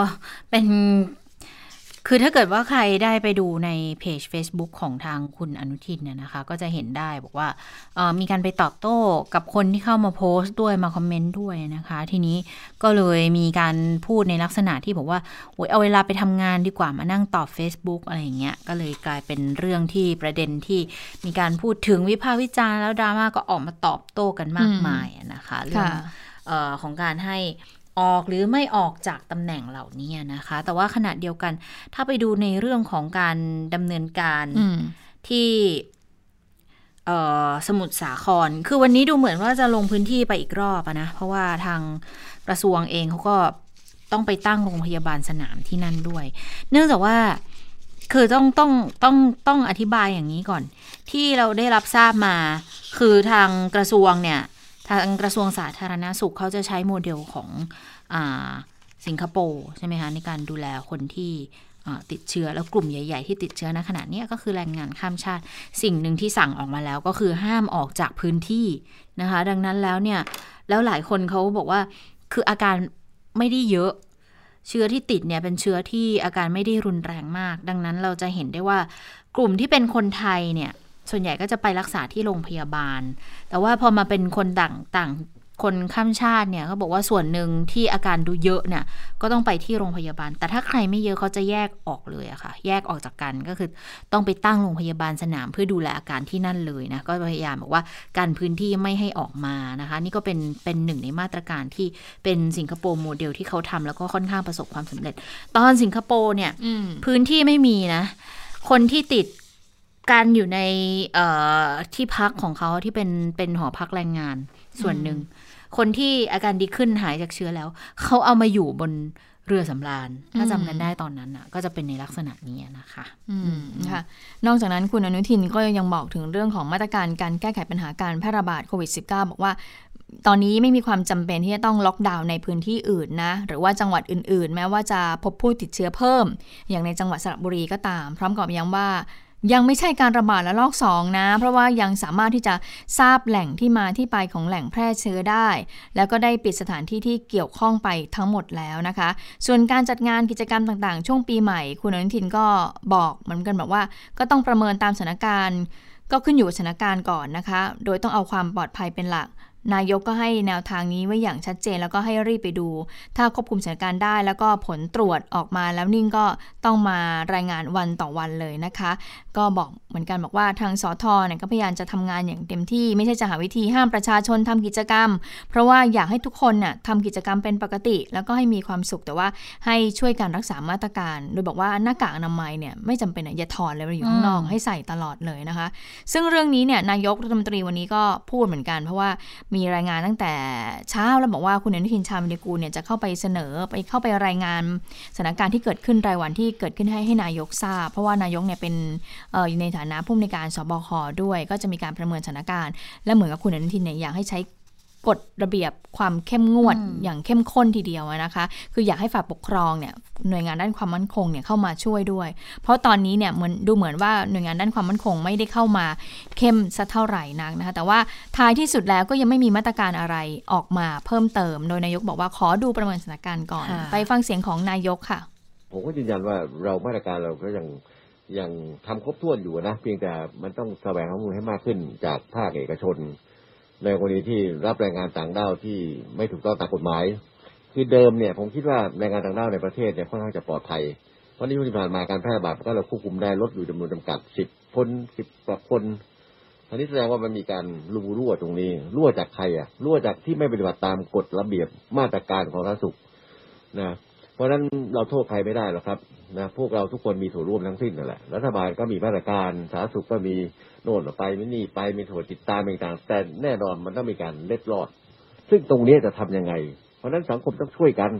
Speaker 1: เป็น คือถ้าเกิดว่าใครได้ไปดูในเพจ Facebook ของทางคุณอนุทินเนี่ยนะคะ ก็จะเห็นได้บอกว่ามีการไปตอบโต้กับคนที่เข้ามาโพสต์ด้วยมาคอมเมนต์ด้วยนะคะ ทีนี้ก็เลยมีการพูดในลักษณะที่บอกว่าโอ้ยเอาเวลาไปทำงานดีกว่ามานั่งตอบ Facebook อะไรอย่างเงี้ยก็เลยกลายเป็นเรื่องที่ประเด็นที่มีการพูดถึงวิพากษ์วิจารณ์แล้วดราม่าก็ออกมาตอบโต้กันมากมายนะคะเรื่องของการให้ ออกหรือไม่ออกจากตำแหน่งเหล่านี้นะคะ แต่ว่าขณะเดียวกัน ถ้าไปดูในเรื่องของการดำเนินการที่สมุทรสาคร คือวันนี้ดูเหมือนว่าจะลงพื้นที่ไปอีกรอบนะ เพราะว่าทางกระทรวงเองเขาก็ต้องไปตั้งโรงพยาบาลสนามที่นั่นด้วย เนื่องจากว่าคือต้องต้องต้องต้องอธิบายอย่างนี้ก่อน ที่เราได้รับทราบมา คือทางกระทรวงเนี่ย ทางกระทรวงสาธารณาสุขเขาจะใช้โมเดลของอสิงคโปร์ใช่ไหมคะในการดูแลคนที่ติดเชื้อแล้วกลุ่มใหญ่ ๆ ที่ติดเชื้อในขณะนี้ก็คือแรงงานข้ามชาติสิ่งหนึ่งที่สั่งออกมาแล้วก็คือห้ามออกจากพื้นที่นะคะ ดังนั้นแล้วเนี่ยแล้วหลายคนเขาบอกว่าคืออาการไม่ได้เยอะ เชื้อที่ติดเนี่ยเป็นเชื้อที่อาการไม่ได้รุนแรงมาก ดังนั้นเราจะเห็นได้ว่ากลุ่มที่เป็นคนไทยเนี่ย ส่วนใหญ่ก็จะไปรักษาที่โรงพยาบาล แต่ว่าพอมาเป็นคนต่างต่างคนข้ามชาติเนี่ยเขาบอกว่าส่วนหนึ่งที่อาการดูเยอะเนี่ยก็ต้องไปที่โรงพยาบาล แต่ถ้าใครไม่เยอะเขาจะแยกออกเลยอะค่ะ แยกออกจากกันก็คือต้องไปตั้งโรงพยาบาลสนามเพื่อดูแลอาการที่นั่นเลยนะก็พยายามบอกว่าการพื้นที่ไม่ให้ออกมานะคะ นี่ก็เป็นเป็นหนึ่งในมาตรการที่เป็นสิงคโปร์โมเดลที่เขาทำแล้วก็ค่อนข้างประสบความสำเร็จ ตอนสิงคโปร์เนี่ยพื้นที่ไม่มีนะคนที่ติด การอยู่ในที่พักของเขาที่เป็นเป็นหอพักแรงงานส่วนหนึ่ง คนที่อาการดีขึ้นหายจากเชื้อแล้ว เขาเอามาอยู่บนเรือสำราญถ้าจำกันได้ตอนนั้นอะ ก็จะเป็นในลักษณะนี้นะคะ
Speaker 2: อืมค่ะ นอกจากนั้นคุณอนุทินก็ยังบอกถึงเรื่องของมาตรการการแก้ไขปัญหาการแพร่ระบาดโควิด -19 บอกว่าตอนนี้ไม่มีความจำเป็นที่จะต้องล็อกดาวน์ในพื้นที่อื่นนะ หรือว่าจังหวัดอื่น ๆ แม้ว่าจะพบผู้ติดเชื้อเพิ่ม อย่างในจังหวัดสระบุรีก็ตาม พร้อมกับย้ำว่า ยังไม่ใช่การระบาดและลอกสองนะ เพราะว่ายังสามารถที่จะทราบแหล่งที่มาที่ไปของแหล่งแพร่เชื้อได้ แล้วก็ได้ปิดสถานที่ที่เกี่ยวข้องไปทั้งหมดแล้วนะคะ ส่วนการจัดงานกิจกรรมต่างๆ ช่วงปีใหม่ คุณอนุทินก็บอกเหมือนกันบอกว่าก็ต้องประเมินตามสถานการณ์ ก็ขึ้นอยู่กับสถานการณ์ก่อนนะคะ โดยต้องเอาความปลอดภัยเป็นหลัก นายกก็ให้แนวทางนี้ไว้อย่างชัดเจนแล้วก็ให้รีบไปดู ถ้าควบคุมสถานการณ์ได้ แล้วก็ผลตรวจออกมาแล้วนิ่งก็ต้องมารายงานวันต่อวันเลยนะคะ ก็บอกเหมือนกันบอกว่าทางสอทอเนี่ยก็พยายามจะทำงานอย่างเต็มที่ ไม่ใช่จะหาวิธีห้ามประชาชนทำกิจกรรม เพราะว่าอยากให้ทุกคนน่ะทำกิจกรรมเป็นปกติ แล้วก็ให้มีความสุขแต่ว่าให้ช่วยการรักษามาตรการ โดยบอกว่าหน้ากากอนามัยเนี่ยไม่จำเป็นอะอย่าถอดเลยเวลาอยู่ข้างนอกให้ใส่ตลอดเลยนะคะ ซึ่งเรื่องนี้เนี่ยนายกรัฐมนตรีวันนี้ก็พูดเหมือนกัน เพราะว่ามีรายงานตั้งแต่เช้าแล้วบอกว่าคุณอนุทินชาญวิรกูลเนี่ยจะเข้าไปเสนอไปเข้าไปรายงานสถานการณ์ที่เกิดขึ้นรายวันที่เกิดขึ้นให้ให้นายกทราบ เพราะว่านายกเนี่ยเป็นอออยู่ในฐานะผู้อำนวยการสบคด้วย ก็จะมีการประเมินสถานการณ์ และเหมือนกับคุณอนุทินเนี่ยอยากให้ใช้ กฎระเบียบความเข้มงวด
Speaker 1: อืม
Speaker 2: อย่างเข้มข้นทีเดียวนะคะ คืออยากให้ฝ่ายปกครองเนี่ยหน่วยงานด้านความมั่นคงเนี่ยเข้ามาช่วยด้วย เพราะตอนนี้เนี่ยเหมือนดูเหมือนว่าหน่วยงานด้านความมั่นคงไม่ได้เข้ามาเข้มสักเท่าไหร่นักนะคะแต่ว่าท้ายที่สุดแล้วก็ยังไม่มีมาตรการอะไรออกมาเพิ่มเติม โดยนายกบอกว่าขอดูประเมินสถานการณ์ก่อน
Speaker 1: ค่ะ
Speaker 2: ไปฟังเสียงของนายกค่ะ
Speaker 5: ผมก็ยืนยันว่าเรามาตรการเราก็ยังยังทำครบถ้วนอยู่นะเพียงแต่มันต้องแสวงข้อมูลให้มากขึ้นจากภาคเอกชน ในกรณีที่รับแรงงานต่างด้าวที่ไม่ถูกต้องตามกฎหมาย คือเดิมเนี่ยผมคิดว่าแรงงานต่างด้าวในประเทศเนี่ยค่อนข้างจะปลอดภัย เพราะนช่ที่ผ่านมาการแพร่ระบาดก็เราควบคุมได้ลดอยู่จำนวนจำกัดสิบคนสิบกว่าคนอันนี้แสดงว่ามันมีการรูรั่วตรงนี้รั่วจากใครอะรั่วจากที่ไม่ปฏิบัติตามกฎระเบียบมาตรการของสาธารณสุขนะ ราะฉะนั้นเราโทษใครไม่ได้หรอกครับนะพวกเราทุกคนมีส่วนร่วมทั้งสิ้นนั่นแหละรัฐบาลก็มีมาตรการสาธารณสุขก็มีโน่นไปไม่นี่ไปมีถั่วติดตามต่างแต่แน่นอนมันต้องมีการเล็ดลอด ซึ่งตรงนี้จะทำยังไง เพราะฉะนั้นสังคมต้องช่วยกัน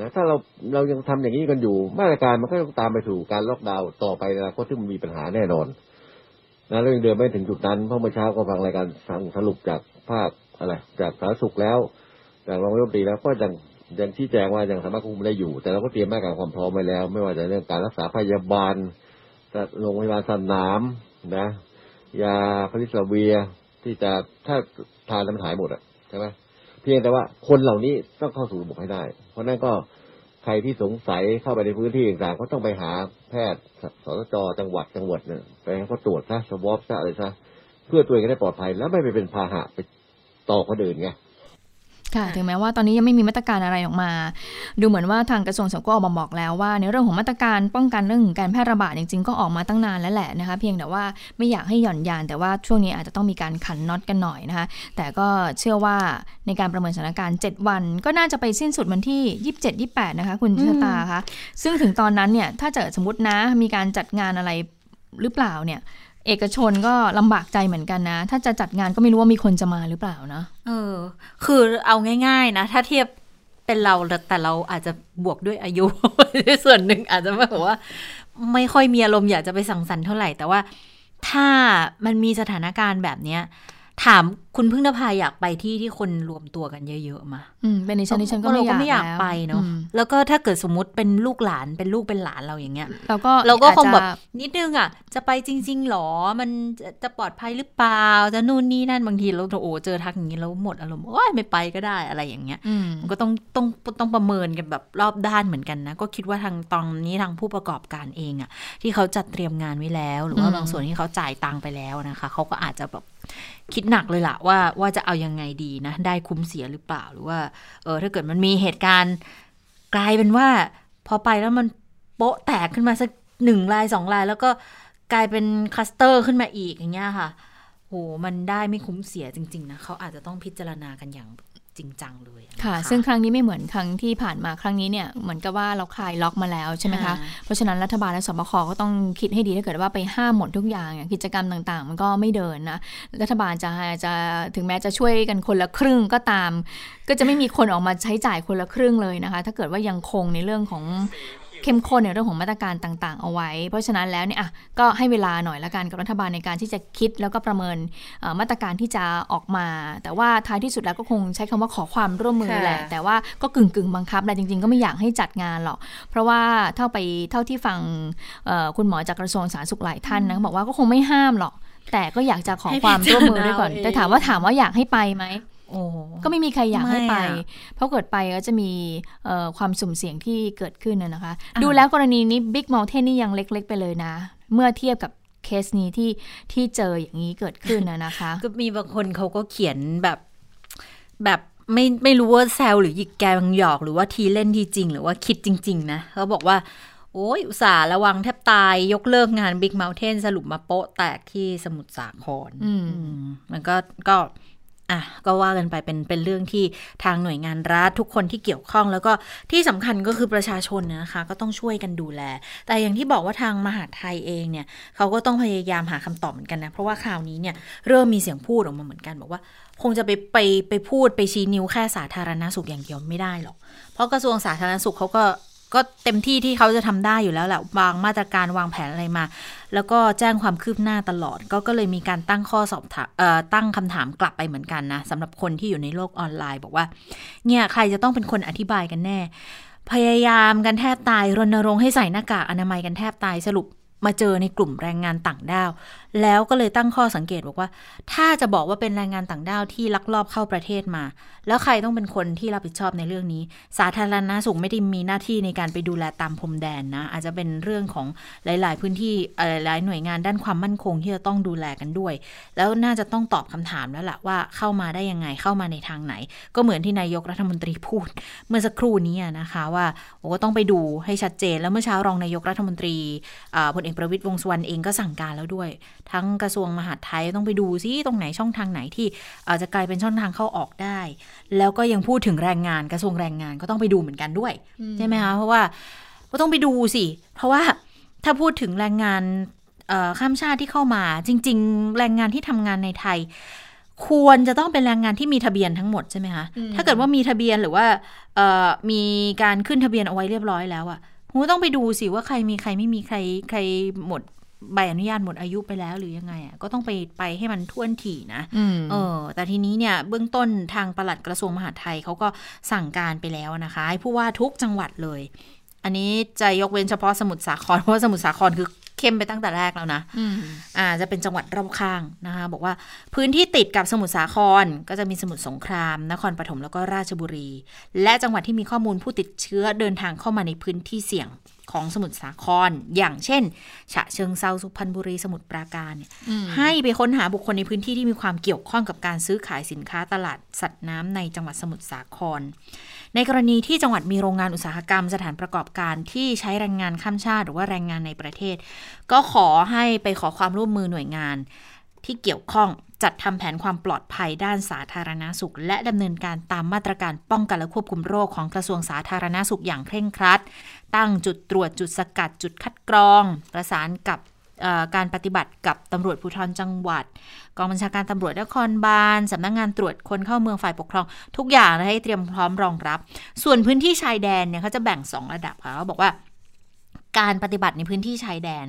Speaker 5: นะถ้าเราเรายังทำอย่างนี้กันอยู่ มาตรการมันก็ต้องตามไปสู่การล็อกดาวน์ต่อไปในอนาคตที่มันมีปัญหาแน่นอนนะเรายังเดินไม่ถึงจุดนั้นเพราะเมื่อเช้าก็ฟังรายการสรุปจากภาคอะไรจากสาธารณสุขแล้วจากรองนายกรัฐมนตรีแล้วก็ยัง ยังชี้แจงว่ายังสามารถควบคุมได้อยู่ แต่เราก็เตรียมมาตรการความพร้อมไว้แล้ว ไม่ว่าจะเรื่องการรักษาพยาบาลโรงพยาบาลสนามนะยาพาริสเวียที่จะถ้าทานแล้วมันหายหมดอะใช่ไหมเพียงแต่ว่าคนเหล่านี้ต้องเข้าสู่ระบบให้ได้ เพราะนั้นก็ใครที่สงสัยเข้าไปในพื้นที่ต่างๆก็ต้องไปหาแพทย์สสจจังหวัดจังหวัดเนี่ยไปให้เขาตรวจซะสวอปซะอะไรซะเพื่อตัวเองได้ปลอดภัยแล้วไม่ไปเป็นพาหะไปต่อคนอื่นไง
Speaker 2: ค่ะถึงแม้ว่าตอนนี้ยังไม่มีมาตรการอะไรออกมา ดูเหมือนว่าทางกระทรวงสาธารณสุขก็ออกมาบอกแล้วว่า ในเรื่องของมาตรการป้องกันเรื่องของการแพร่ระบาดจริงๆก็ออกมาตั้งนานแล้วแหละนะคะเพียงแต่ว่าไม่อยากให้หย่อนยาน แต่ว่าช่วงนี้อาจจะต้องมีการขันน็อตกันหน่อยนะคะแต่ก็เชื่อว่าในการประเมินสถานการณ์ 7 วัน ก็น่าจะไปสิ้นสุดวันที่ 27 28 นะคะคุณชะตาคะซึ่งถึงตอนนั้นเนี่ยถ้าเกิดสมมตินะมีการจัดงานอะไรหรือเปล่าเนี่ย เอกชนก็ลำบากใจเหมือนกันนะ ถ้าจะจัดงานก็ไม่รู้ว่ามีคนจะมาหรือเปล่านะ
Speaker 1: เออ คือเอาง่าย ๆ นะ ถ้าเทียบเป็นเราแต่เราอาจจะบวกด้วยอายุ ส่วนหนึ่งอาจจะแบบว่า ไม่ค่อยมีอารมณ์อยากจะไปสังสรรค์เท่าไหร่ แต่ว่าถ้ามันมีสถานการณ์แบบเนี้ย ถามคุณพึ่งนภาอยากไปที่ที่คนรวมตัวกันเยอะๆมา
Speaker 2: อืมเป็นดิฉันดิฉันก็ไม่
Speaker 1: เรา
Speaker 2: อยาก
Speaker 1: ไม่อยาก
Speaker 2: แล้ว
Speaker 1: ไปเนาะ
Speaker 2: อืม
Speaker 1: แล้วก็ถ้าเกิดสมมติเป็นลูกหลานเป็นลูกเป็นหลานเราอย่างเงี้ย
Speaker 2: เราก็
Speaker 1: เราก็คงแบบ
Speaker 2: อาจจะ
Speaker 1: นิดนึงอะ จะไปจริง ๆหรอมันจะจะปลอดภัยหรือเปล่าจะนู่นนี่นั่นบางทีเราโอ้เจอทักอย่างนี้แล้วหมดอารมณ์โอ้ยไม่ไปก็ได้อะไรอย่างเงี้ย
Speaker 2: อืม
Speaker 1: มันก็ต้องต้องต้องประเมินกันแบบรอบด้านเหมือนกันนะ ก็คิดว่าทางตอนนี้ทางผู้ประกอบการเองอะที่เขาจัดเตรียมงานไว้แล้ว หรือว่า
Speaker 2: อืม
Speaker 1: บางส่วนที่เขาจ่ายตังค์ไปแล้วนะคะเขาก็อาจจะแบบ คิดหนักเลยละว่าว่าจะเอายังไงดีนะ ได้คุ้มเสียหรือเปล่าหรือว่าเออถ้าเกิดมันมีเหตุการณ์กลายเป็นว่า พอไปแล้วมันโป๊ะแตกขึ้นมาสักหนึ่งลายสองลาย แล้วก็กลายเป็นคลัสเตอร์ขึ้นมาอีกอย่างเงี้ยค่ะโหมันได้ไม่คุ้มเสียจริง ๆ นะเขาอาจจะต้องพิจารณากันอย่าง จริงจังเลยน
Speaker 2: ค่ะ ซึ่งครั้งนี้ไม่เหมือนครั้งที่ผ่านมาครั้งนี้เนี่ยเหมือนกับว่าเราคลายล็อกมาแล้วใช่ไหมคะเพราะฉะนั้นรัฐบาลและสบคก็ต้องคิดให้ดีถ้าเกิดว่าไปห้ามหมดทุกอย่างอย่างกิจกรรมต่างๆ มันก็ไม่เดินนะรัฐบาลจะจะถึงแม้จะช่วยกันคนละครึ่งก็ตาม ก็จะไม่มีคนออกมาใช้จ่ายคนละครึ่งเลยนะคะ ถ้าเกิดว่ายังคงในเรื่องของ เข้มข้นในเรื่องของมาตรการต่างๆ เอาไว้ เพราะฉะนั้นแล้วเนี่ยอะก็ให้เวลาหน่อยละกันกับรัฐบาลในการที่จะคิดแล้วก็ประเมินเอ่อมาตรการที่จะออกมา แต่ว่าท้ายที่สุดแล้วก็คงใช้คำว่าขอความร่วมมือแหละ แต่ว่าก็กึ่งกึ่งๆบังคับแหละจริง ๆ ก็ไม่อยากให้จัดงานหรอก เพราะว่าเท่าไปเท่าที่ฟังเอ่อคุณหมอจากกระทรวงสาธารณสุขหลายท่านนะบอกว่าก็คงไม่ห้ามหรอกแต่ก็อยากจะขอความร่วมมือด้วยก่อน แต่ถามว่าถามว่าอยากให้ไปไหม
Speaker 1: โอ้
Speaker 2: ก็ไม่มีใครอยากให้ไป
Speaker 1: ไม่อะ
Speaker 2: เพราะเกิดไปก็จะมีเอ่อความสุ่มเสี่ยงที่เกิดขึ้นนะนะคะ
Speaker 1: อ่า
Speaker 2: ดูแล้วกรณีนี้บิ๊กม u ลเทนนี่ยังเล็ก ๆ ไปเลยนะ เมื่อเทียบกับเคสนี้ที่ที่เจออย่างนี้เกิดขึ้นนะนะคะ
Speaker 1: ก็มีบางคนเขาก็เขียนแบบแบบไม่ไม่รู้ว่าแซวหรือหยิกแกงหยอกหรือว่าทีเล่นทีจริง หรือว่าคิดจริง ๆ นะเขาบอกว่าโอ้ยอุตส่าห์ระวังแทบตายยกเลิกงาน Big Mountain สรุปมาโป๊ะแตกที่สมุทรสาคร
Speaker 2: อืม
Speaker 1: อืมมันก็ก็ อะก็ว่ากันไปเป็นเป็นเรื่องที่ทางหน่วยงานรัฐทุกคนที่เกี่ยวข้อง แล้วก็ที่สำคัญก็คือประชาชนนะคะ ก็ต้องช่วยกันดูแล แต่อย่างที่บอกว่าทางมหาไทยเองเนี่ยเขาก็ต้องพยายามหาคำตอบเหมือนกันนะเพราะว่าคราวนี้เนี่ยเริ่มมีเสียงพูดออกมาเหมือนกันบอกว่า คงจะไปไปไปพูดไปชี้นิ้วแค่สาธารณสุขอย่างเดียวไม่ได้หรอกเพราะกระทรวงสาธารณสุขเขาก็ ก็เต็มที่ที่เขาจะทำได้อยู่แล้วแหละวางมาตรการวางแผนอะไรมา แล้วก็แจ้งความคืบหน้าตลอด ก็ก็เลยมีการตั้งข้อสอบถามตั้งคำถามกลับไปเหมือนกันนะสำหรับคนที่อยู่ในโลกออนไลน์ บอกว่า เนี่ยใครจะต้องเป็นคนอธิบายกันแน่ พยายามกันแทบตายรณรงค์ให้ใส่หน้ากากอนามัยกันแทบตายสรุป มาเจอในกลุ่มแรงงานต่างด้าว แล้วก็เลยตั้งข้อสังเกตบอกว่า ถ้าจะบอกว่าเป็นแรงงานต่างด้าวที่ลักลอบเข้าประเทศมา แล้วใครต้องเป็นคนที่รับผิดชอบในเรื่องนี้ สาธารณสุขไม่ได้มีหน้าที่ในการไปดูแลตามพรมแดนนะ อาจจะเป็นเรื่องของหลาย ๆ พื้นที่หลายหน่วยงานด้านความมั่นคงที่จะต้องดูแลกันด้วย แล้วน่าจะต้องตอบคำถามแล้วล่ะว่าเข้ามาได้ยังไงเข้ามาในทางไหน ก็เหมือนที่นายกรัฐมนตรีพูด เมื่อสักครู่นี้นะคะว่าโอ้ก็ต้องไปดูให้ชัดเจนแล้วเมื่อเช้ารองนายกรัฐมนตรีอ่าพลเอกประวิตยวงษ์สุวรรณเองก็สั่งการแล้วด้วย ทั้งกระทรวงมหาดไทยต้องไปดูซิตรงไหนช่องทางไหนที่อาจจะกลายเป็นช่องทางเข้าออกได้ แล้วก็ยังพูดถึงแรงงานกระทรวงแรงงานก็ต้องไปดูเหมือนกันด้วยใช่ไหมคะเพราะว่าก็ต้องไปดูสิ เพราะว่าถ้าพูดถึงแรงงานเอ่อข้ามชาติที่เข้ามา จริง ๆ แรงงานที่ทำงานในไทย ควรจะต้องเป็นแรงงานที่มีทะเบียนทั้งหมดใช่ไหมคะ ถ้าเกิดว่ามีทะเบียนหรือว่าเอ่อมีการขึ้นทะเบียนเอาไว้เรียบร้อยแล้วอะ่ะคุณก็ต้องไปดูสิว่าใครมีใครไม่มีใครใครหมดใบอนุญาตหมดอายุไปแล้วหรือยังไงอะ่ะก็ต้องไปไปให้มันท่วนถี่นะ
Speaker 2: อืม
Speaker 1: เออ แต่ทีนี้เนี่ยเบื้องต้นทางปลัดกระทรวงมหาดไทยเขาก็สั่งการไปแล้วนะคะให้ผู้ว่าทุกจังหวัดเลย อันนี้จะยกเว้นเฉพาะสมุทรสาครเพราะว่าสมุทรสาครคือ เข้มไปตั้งแต่แรกแล้วนะ
Speaker 2: อืม
Speaker 1: อ่าจะเป็นจังหวัดรอบข้างนะคะ บอกว่าพื้นที่ติดกับสมุทรสาคร ก็จะมีสมุทรสงคราม นครปฐมแล้วก็ราชบุรี และจังหวัดที่มีข้อมูลผู้ติดเชื้อเดินทางเข้ามาในพื้นที่เสี่ยงของสมุทรสาคร อย่างเช่น ฉะเชิงเซาสุพรรณบุรีสมุทรปราการเนี่ยให้ไปค้นหาบุคคลในพื้นที่ที่มีความเกี่ยวข้องกับการซื้อขายสินค้าตลาดสัตว์น้ำในจังหวัดสมุทรสาคร ในกรณีที่จังหวัดมีโรงงานอุตสาหกรรม สถานประกอบการที่ใช้แรงงานข้ามชาติ หรือว่าแรงงานในประเทศ ก็ขอให้ไปขอความร่วมมือหน่วยงานที่เกี่ยวข้องจัดทำแผนความปลอดภัยด้านสาธารณาสุข และดำเนินการตามมาตรการป้องกันและควบคุมโรคของกระทรวงสาธารณาสุขอย่างเคร่งครัด ตั้งจุดตรวจจุดสกัดจุดคัดกรอง ประสานกับ การปฏิบัติกับตำรวจภูธรจังหวัด กองบัญชาการตำรวจนครบาลสำนักงงานตรวจคนเข้าเมืองฝ่ายปกครอง ทุกอย่างนะให้เตรียมพร้อมรองรับ ส่วนพื้นที่ชายแดนเนี่ยเขาจะแบ่ง 2 ระดับค่ะเขาบอกว่าการปฏิบัติในพื้นที่ชายแดน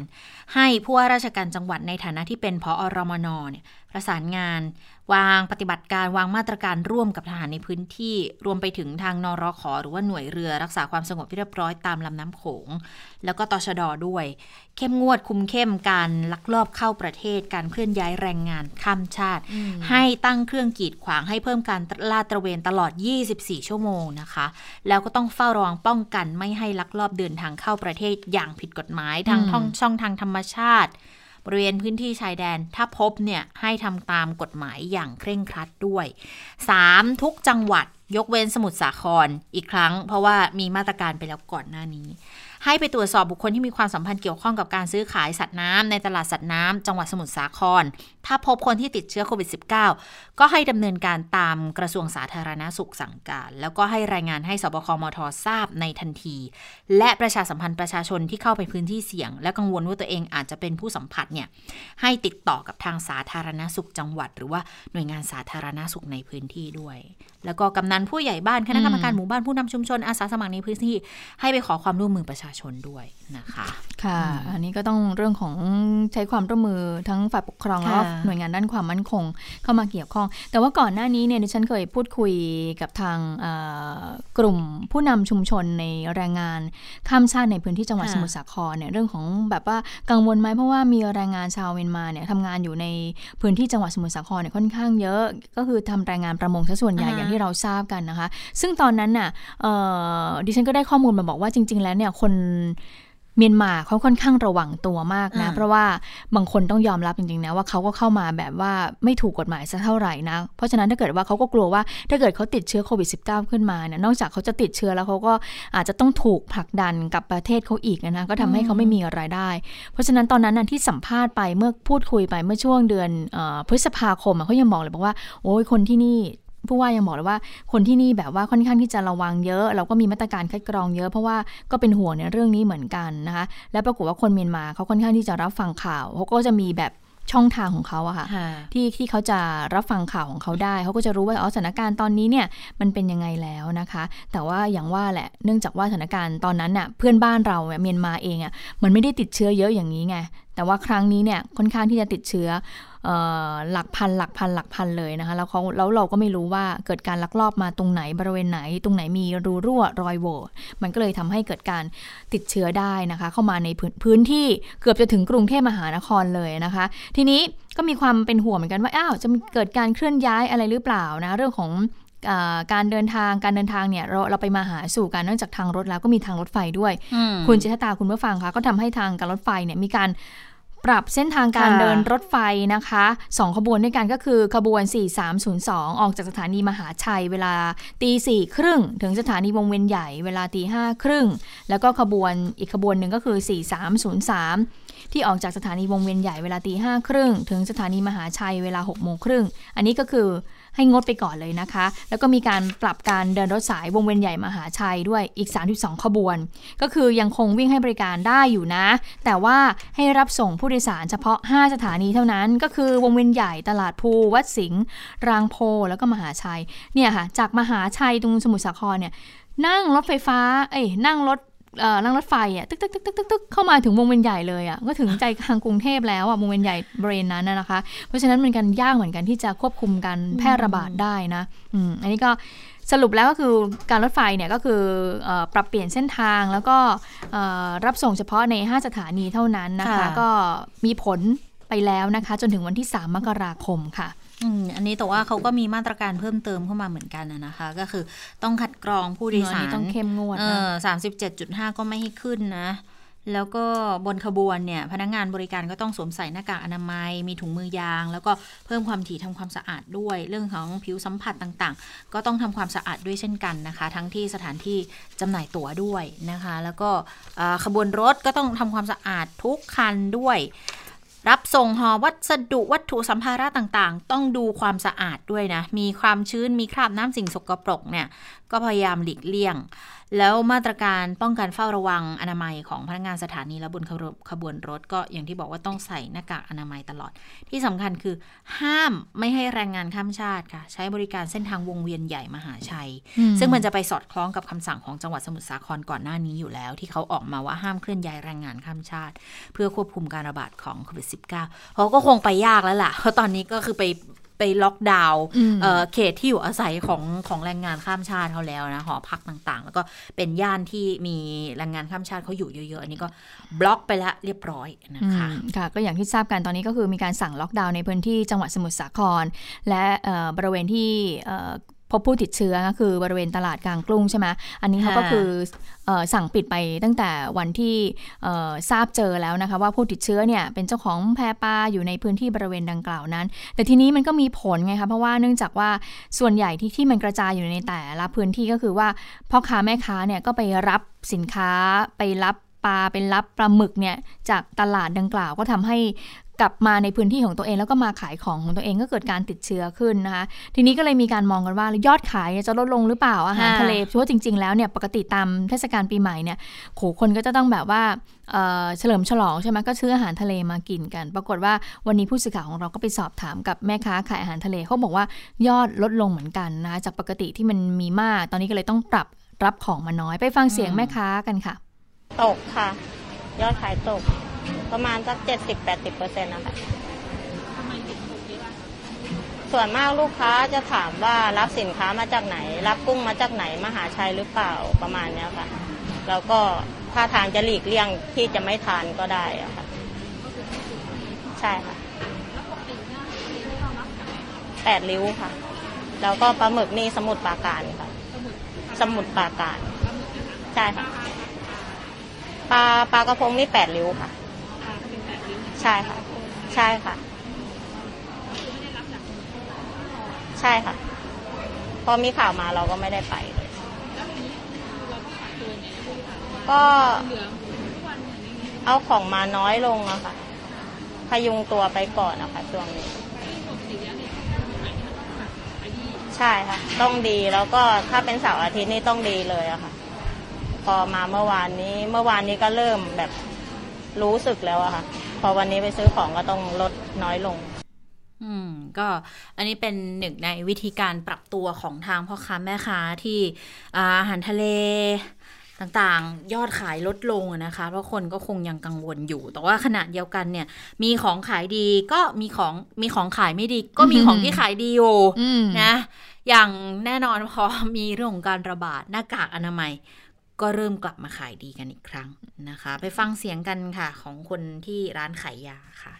Speaker 1: ให้ผู้ว่าราชการจังหวัดในฐานะที่เป็นพอรมนเนี่ย ประสานงาน วางปฏิบัติการวางมาตรการร่วมกับทหารในพื้นที่ รวมไปถึงทางนรขหรือว่าหน่วยเรือรักษาความสงบเรียบร้อยตามลำน้ำโขง แล้วก็ตชดด้วย เข้มงวดคุมเข้มการลักลอบเข้าประเทศการเคลื่อนย้ายแรงงานข้ามชาติ ให้ตั้งเครื่องกีดขวางให้เพิ่มการลาดตระเวนตลอด 24 ชั่วโมงนะคะ แล้วก็ต้องเฝ้าระวังป้องกันไม่ให้ลักลอบเดินทางเข้าประเทศอย่างผิดกฎหมายทางท่องช่องทางธรรมชาติ บริเวณพื้นที่ชายแดน ถ้าพบเนี่ยให้ทำตามกฎหมายอย่างเคร่งครัดด้วย 3. ทุกจังหวัดยกเว้นสมุทรสาครอีกครั้ง เพราะว่ามีมาตรการไปแล้วก่อนหน้านี้ ให้ไปตรวจสอบบุคคลที่มีความสัมพันธ์เกี่ยวข้องกับการซื้อขายสัตว์น้ำในตลาดสัตว์น้ำจังหวัดสมุทรสาครถ้าพบคนที่ติดเชื้อโควิด -19 ก็ให้ดำเนินการตามกระทรวงสาธารณาสุขสั่งการ แล้วก็ให้รายงานให้สบคมททราบในทันที และประชาสัมพันธ์ประชาชนที่เข้าไปพื้นที่เสี่ยง และกังวลว่าตัวเองอาจจะเป็นผู้สัมผัสเนี่ยให้ติดต่อกับทางสาธารณาสุขจังหวัด หรือว่าหน่วยงานสาธารณาสุขในพื้นที่ด้วย แล้วก็กำนันผู้ใหญ่บ้านคณะกรรมการหมู่บ้านผู้นำชุมชนอาสาสมัครในพื้นที่ ให้ไปขอความร่วมมือประชาชนด้วยนะคะ
Speaker 2: ค่ะ อันนี้ก็ต้องเรื่องของใช้ความร่วมมือทั้งฝ่ายปกครองแล้วก็
Speaker 1: ค่ะ
Speaker 2: หน่วยงานด้านความมั่นคงเข้ามาเกี่ยวข้อง แต่ว่าก่อนหน้านี้เนี่ยดิฉันเคยพูดคุยกับทางเอ่อกลุ่มผู้นำชุมชนในแรงงานข้ามชาติในพื้นที่จังหวัด
Speaker 1: ค่ะ
Speaker 2: สมุทรสาครเนี่ยเรื่องของแบบว่ากังวลไหมเพราะว่ามีแรงงานชาวเมียนมาเนี่ยทำงานอยู่ในพื้นที่จังหวัดสมุทรสาครเนี่ยค่อนข้างเยอะ ก็คือทำแรงงานประมงซะส่วนใหญ่
Speaker 1: อ่าฮะ
Speaker 2: อย่างที่เราทราบกันนะคะ ซึ่งตอนนั้นน่ะเอ่อดิฉันก็ได้ข้อมูลมาบอกว่าจริง ๆ แล้วเนี่ยคน เมียนมาเขาค่อนข้างระวังตัวมากนะ
Speaker 1: อ่า
Speaker 2: เพราะว่าบางคนต้องยอมรับจริงๆนะว่าเขาก็เข้ามาแบบว่าไม่ถูกกฎหมายสักเท่าไหร่นะ เพราะฉะนั้นถ้าเกิดว่าเขาก็กลัวว่าถ้าเกิดเขาติดเชื้อโควิด -19 ขึ้นมาเนี่ยนอกจากเขาจะติดเชื้อแล้วเขาก็อาจจะต้องถูกผลักดันกับประเทศเขาอีกนะก็ทำให้เขาไม่มีรายได้ เพราะฉะนั้นตอนนั้นน่ะที่สัมภาษณ์ไปเมื่อพูดคุยไปเมื่อช่วงเดือนเออพฤษภาคมอะเขายังบอกเลยบอกว่าโอ้ยคนที่นี่ ผู้ว่ายังบอกเลยว่าคนที่นี่แบบว่าค่อนข้างที่จะระวังเยอะ เราก็มีมาตรการคัดกรองเยอะ เพราะว่าก็เป็นห่วงในเรื่องนี้เหมือนกันนะคะแล้วปรากฏว่าคนเมียนมาเขาค่อนข้างที่จะรับฟังข่าวเขาก็จะมีแบบช่องทางของเขาอะค่ะ
Speaker 1: ค่ะ
Speaker 2: ที่ที่เขาจะรับฟังข่าวของเขาได้ เขาก็จะรู้ว่าอ๋อสถานการณ์ตอนนี้เนี่ยมันเป็นยังไงแล้วนะคะ แต่ว่าอย่างว่าแหละเนื่องจากว่าสถานการณ์ตอนนั้นน่ะเพื่อนบ้านเราเนี่ยเมียนมาเองอะมันไม่ได้ติดเชื้อเยอะอย่างนี้ไงแต่ว่าครั้งนี้เนี่ยค่อนข้างที่จะติดเชื้อหลักพันหลักพันหลักพันเลยนะคะแล้วเขาแล้วเราก็ไม่รู้ว่าเกิดการลักลอบมาตรงไหนบริเวณไหน ตรงไหนมีรูรั่วรอยโหว่มันก็เลยทำให้เกิดการติดเชื้อได้นะคะ เข้ามาในพื้นพื้นที่เกือบจะถึงกรุงเทพมหานครเลยนะคะ ทีนี้ก็มีความเป็นห่วงเหมือนกันว่าอ้าวจะมีเกิดการเคลื่อนย้ายอะไรหรือเปล่านะเรื่องของ การเดินทางการเดินทางเนี่ยเราเราไปมาหาสู่กันเนื่องจากทางรถแล้วก็มีทางรถไฟด้วย
Speaker 1: อืม
Speaker 2: คุณจิตตาคุณผู้ฟังคะก็ทำให้ทางการรถไฟเนี่ยมีการปรับเส้นทางการ
Speaker 1: ค่ะ
Speaker 2: เดินรถไฟนะคะสองขบวนด้วยกันก็คือขบวน 4302 ออกจากสถานีมหาชัย เวลาตีสี่ครึ่งถึงสถานีวงเวียนใหญ่ เวลาตีห้าครึ่ง แล้วก็ขบวนอีกขบวนหนึ่งก็คือ 4303 ที่ออกจากสถานีวงเวียนใหญ่เวลาตีห้าครึ่งถึงสถานีมหาชัยเวลา6โมงครึ่ง อันนี้ก็คือให้งดไปก่อนเลยนะคะ แล้วก็มีการปรับการเดินรถสายวงเวียนใหญ่มหาชัยด้วยอีก 32 ขบวน ก็คือยังคงวิ่งให้บริการได้อยู่นะ แต่ว่าให้รับส่งผู้โดยสารเฉพาะ 5 สถานีเท่านั้น ก็คือวงเวียนใหญ่ตลาดภูวัดสิงห์รางโพแล้วก็มหาชัย เนี่ยค่ะ จากมหาชัยตรงสมุทรสาครเนี่ยนั่งรถไฟฟ้า เอ้ยนั่งรถ นั่งรถไฟอะตึกตึกตึกตึกตึกตึกเข้ามาถึงวงเวียนใหญ่เลยอะก็ถึงใจกลางกรุงเทพแล้วอะวงเวียนใหญ่บริเวณนั้นน่ะนะคะ เพราะฉะนั้นมันกันยากเหมือนกันที่จะควบคุมการแพร่ระบาดได้นะอืมอันนี้ก็สรุปแล้วก็คือการรถไฟเนี่ยก็คือเอ่อปรับเปลี่ยนเส้นทางแล้วก็เอ่อรับส่งเฉพาะใน 5 สถานีเท่านั้นนะคะ
Speaker 1: ค่ะ
Speaker 2: ก็มีผลไปแล้วนะคะ จนถึงวันที่ 3 มกราคมค่ะ
Speaker 1: อืมอันนี้แต่ว่าเขาก็มีมาตรการเพิ่มเติมเข้ามาเหมือนกันนะนะคะ ก็คือต้องคัดกรองผู้โดยสาร
Speaker 2: อันนี้ต้องเข้มงวดนะ
Speaker 1: เออสามสิบเจ็ดจุดห้าก็ไม่ให้ขึ้นนะ แล้วก็บนขบวนเนี่ย พนักงานบริการก็ต้องสวมใส่หน้ากากอนามัย มีถุงมือยาง แล้วก็เพิ่มความถี่ทำความสะอาดด้วย เรื่องของผิวสัมผัสต่างๆ ก็ต้องทำความสะอาดด้วยเช่นกันนะคะ ทั้งที่สถานที่จำหน่ายตั๋วด้วยนะคะ แล้วก็อ่าขบวนรถก็ต้องทำความสะอาดทุกคันด้วย รับส่งห่อวัสดุวัตถุสัมภาระต่างๆ ต้องดูความสะอาดด้วยนะ มีความชื้นมีคราบน้ำสิ่งสกปรกเนี่ย ก็พยายามหลีกเลี่ยง แล้วมาตรการป้องกันเฝ้าระวังอนามัยของพนักงานสถานีและบนขบวนขบวนรถก็อย่างที่บอกว่าต้องใส่หน้ากากอนามัยตลอด ที่สำคัญคือ ห้ามไม่ให้แรงงานข้ามชาติค่ะ ใช้บริการเส้นทางวงเวียนใหญ่มหาชัย ซึ่งมันจะไปสอดคล้องกับคำสั่งของจังหวัดสมุทรสาครก่อนหน้านี้อยู่แล้ว ที่เขาออกมาว่าห้ามเคลื่อนย้ายแรงงานข้ามชาติ เพื่อควบคุมการระบาดของโควิด -19 เขาก็คงไปยากแล้วล่ะเพราะตอนนี้ก็คือไป ไปล็อกดาวน์
Speaker 2: อืม
Speaker 1: เอ่อเขตที่อยู่อาศัยของของแรงงานข้ามชาติเขาแล้วนะหอพักต่างๆ แล้วก็เป็นย่านที่มีแรงงานข้ามชาติเขาอยู่เยอะๆอันนี้ก็บล็อกไปแล้วเรียบร้อยนะคะ
Speaker 2: อืมค่ะก็อย่างที่ทราบกันตอนนี้ก็คือมีการสั่งล็อกดาวน์ในพื้นที่จังหวัดสมุทรสาคร และเอ่อบริเวณที่เอ่อ พบผู้ติดเชื้อก็คือบริเวณตลาดกลางกรุงใช่ไหมอันนี้เขาก็
Speaker 1: ค่ะ
Speaker 2: คือเอ่อสั่งปิดไปตั้งแต่วันที่เอ่อทราบเจอแล้วนะคะ ว่าผู้ติดเชื้อเนี่ยเป็นเจ้าของแพปลาอยู่ในพื้นที่บริเวณดังกล่าวนั้น แต่ทีนี้มันก็มีผลไงคะเพราะว่าเนื่องจากว่าส่วนใหญ่ที่ที่มันกระจายอยู่ในแต่ละพื้นที่ก็คือว่าพ่อค้าแม่ค้าเนี่ยก็ไปรับสินค้าไปรับปลาเป็นรับปลาหมึกเนี่ยจากตลาดดังกล่าวก็ทำให้ กลับมาในพื้นที่ของตัวเองแล้วก็มาขายของของตัวเองก็เกิดการติดเชื้อขึ้นนะคะทีนี้ก็เลยมีการมองกันว่ายอดขายเนี่ยจะลดลงหรือเปล่าอาหาร
Speaker 1: ค่ะ
Speaker 2: ทะเลเพราะว่าจริง ๆ แล้วเนี่ยปกติตามเทศกาลปีใหม่เนี่ยโขคนก็จะต้องแบบว่าเอ่อเฉลิมฉลองใช่ไหมก็ซื้ออาหารทะเลมากินกัน ปรากฏว่าวันนี้ผู้สื่อข่าวของเราก็ไปสอบถามกับแม่ค้าขายอาหารทะเลเขาบอกว่ายอดลดลงเหมือนกันนะคะจากปกติที่มันมีมาก ตอนนี้ก็เลยต้องปรับรับของมาน้อยไปฟังเสียงแม่ค้ากันค่ะ
Speaker 6: ตกค่ะ ยอดขายตก ประมาณสักเจ็ดสิบแปดสิบเปอร์เซ็นต์นะคะส่วนมากลูกค้าจะถามว่ารับสินค้ามาจากไหน รับกุ้งมาจากไหนมหาชัยหรือเปล่าประมาณเนี้ยค่ะ แล้วก็ถ้าทางจะหลีกเลี่ยงที่จะไม่ทานก็ได้อะค่ะ ใช่ค่ะแปดริ้วค่ะ แล้วก็ปลาหมึกนี่สมุดปราการค่ะ สมุดปราการ ใช่ค่ะ ปลาปลากระพงนี่แปดริ้วค่ะ ใช่ค่ะ ใช่ค่ะ ใช่ค่ะ พอมีข่าวมาเราก็ไม่ได้ไปเลยก็เอาของมาน้อยลงอะค่ะ พยุงตัวไปก่อนนะคะช่วงนี้ ใช่ค่ะ ต้องดีแล้วก็ถ้าเป็นเสาร์อาทิตย์นี่ต้องดีเลยอะค่ะ พอมาเมื่อวานนี้ เมื่อวานนี้ก็เริ่มแบบรู้สึกแล้วอะค่ะ พอวันนี้ไปซื้อของก็ต้องลดน้อยลง
Speaker 1: อืม ก็อันนี้เป็นหนึ่งในวิธีการปรับตัวของทางพ่อค้าแม่ค้าที่อาอาหารทะเลต่างๆ ยอดขายลดลงอะนะคะ เพราะคนก็คงยังกังวลอยู่ แต่ว่าขณะเดียวกันเนี่ย มีของขายดีก็มีของมีของขายไม่ดี ก็มีของที่ขายดีอยู่
Speaker 2: อืม
Speaker 1: นะ อย่างแน่นอนพอมีเรื่องของการระบาดหน้ากากอนามัย ก็เริ่มกลับมาขายดีกันอีกครั้งนะคะ ไปฟังเสียงกันค่ะ ของคนที่ร้านขายยาค่ะ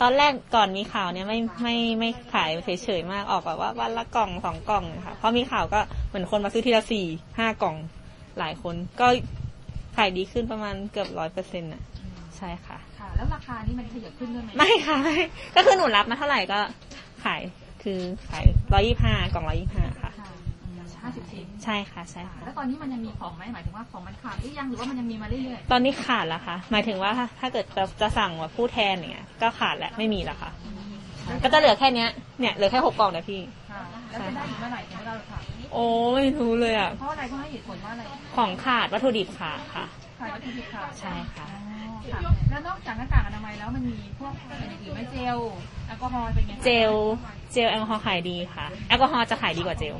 Speaker 7: ตอนแรกก่อนมีข่าวเนี่ยไม่ไม่ไม่ขายเฉยๆมากออกแบบว่าวันละกล่องสองกล่องค่ะพอมีข่าวก็เหมือนคนมาซื้อทีละสี่ห้ากล่องหลายคนก็ขายดีขึ้นประมาณเกือบร้อยเปอร์เซ็นต์่ะใช่ค่ะ
Speaker 2: ค่ะ แล้วราคานี่มันขยับขึ้นด้วยไหม
Speaker 7: ไม่ค่ะไม่ก็คือหนูรับมาเท่าไหร่ก็ขายคือขายร้อยี่ห้ากล่องร้อยี่ห้าค่ะ
Speaker 2: ค่ะ ห้าสิบชิ้น
Speaker 7: ใช่ค่ะใช่ค่ะ
Speaker 2: แล้วตอนนี้มันยังมีของไหมหมายถึงว่าของมันขาดหรือยังหรือว่ามันยังมีมาเรื่อย
Speaker 7: ตอนนี้ขาดแล้วค่ะ หมายถึงว่าถ้าถ้าเกิดจะจะสั่งว่าผู้แทนอย่างเงี้ยก็ขาดแล้วไม่มีแล้วค่ะก็จะเหลือแค่เนี้ยเนี่ยเหลือแค่หกกล่องนะพี่
Speaker 2: ๆค่ะแล้วจะได้อีกเมื่อไหร่เนี่ยเราค่ะ
Speaker 7: โอ้ไม่รู้เลยอะ
Speaker 2: เพราะอะไรเพราะให้เหตุผลว่าอะไร
Speaker 7: ของขาดวัตถุดิบขาดค่ะ
Speaker 2: ขายวัตถุดิบค่ะ
Speaker 7: ใช่ค่ะ
Speaker 2: อ๋อค่ะแล้วนอกจากหน้ากากอนามัยแล้วมันมีพวกอะไรอย่างอื่นไหมเจลแอลกอฮอล์เป็นไงคะ
Speaker 7: เจลเจลแอลกอฮอล์ขายดีค่ะ แอลกอฮอล์จะขายดีกว่าเจล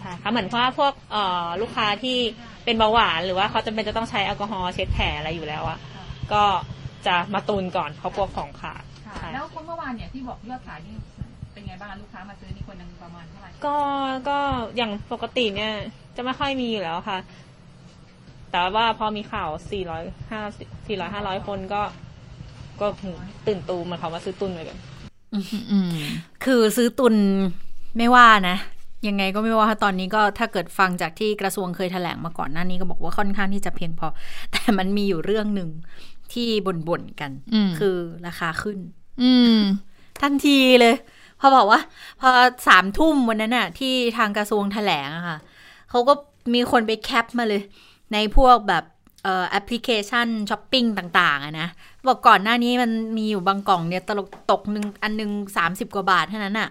Speaker 7: ใช่ค่ะเหมือนว่าพวกเอ่อลูกค้าที่เป็นเบาหวานหรือว่าเขาจำเป็นจะต้องใช้แอลกอฮอล์เช็ดแผลอะไรอยู่แล้วอะก็จะมาตุนก่อนเขากลัวของขาด
Speaker 2: ค่ะ
Speaker 7: ใช่
Speaker 2: แล้วคนเมื่อวานเนี่ยที่บอกยอดขายนี่เป็นไงบ้างลูกค้ามาซื้อนี่คนหนึงประมาณเท่าไหร่
Speaker 7: ก็ก็อย่างปกติเนี่ย จะไม่ค่อยมีอยู่แล้วค่ะ แต่ว่าพอมีข่าว 400 5 400 500 คนก็ ก็หูตื่นตูมเหมันเขามาซื้อตุนไปกัน
Speaker 2: อืม
Speaker 1: คือซื้อตุนไม่ว่านะ ยังไงก็ไม่ว่าตอนนี้ก็ถ้าเกิดฟังจากที่กระทรวงเคยแถลงมาก่อนหน้านี้ก็บอกว่าค่อนข้างที่จะเพียงพอ แต่มันมีอยู่เรื่องหนึ่งที่บ่นๆกัน
Speaker 2: อืม
Speaker 1: คือราคาขึ้น
Speaker 2: อืม
Speaker 1: ทันทีเลย พอบอกว่า พอสามทุ่มวันนั้นน่ะ ที่ทางกระทรวงแถลงอะค่ะเขาก็มีคนไป cap มาเลย ในพวกแบบเอ่อแอปพลิเคชันช้อปปิ้งต่างๆอะนะบอกก่อนหน้านี้มันมีอยู่บางกล่องเนี่ยตกตกหนึ่งอันหนึ่งสามสิบกว่าบาทเท่านั้นอะ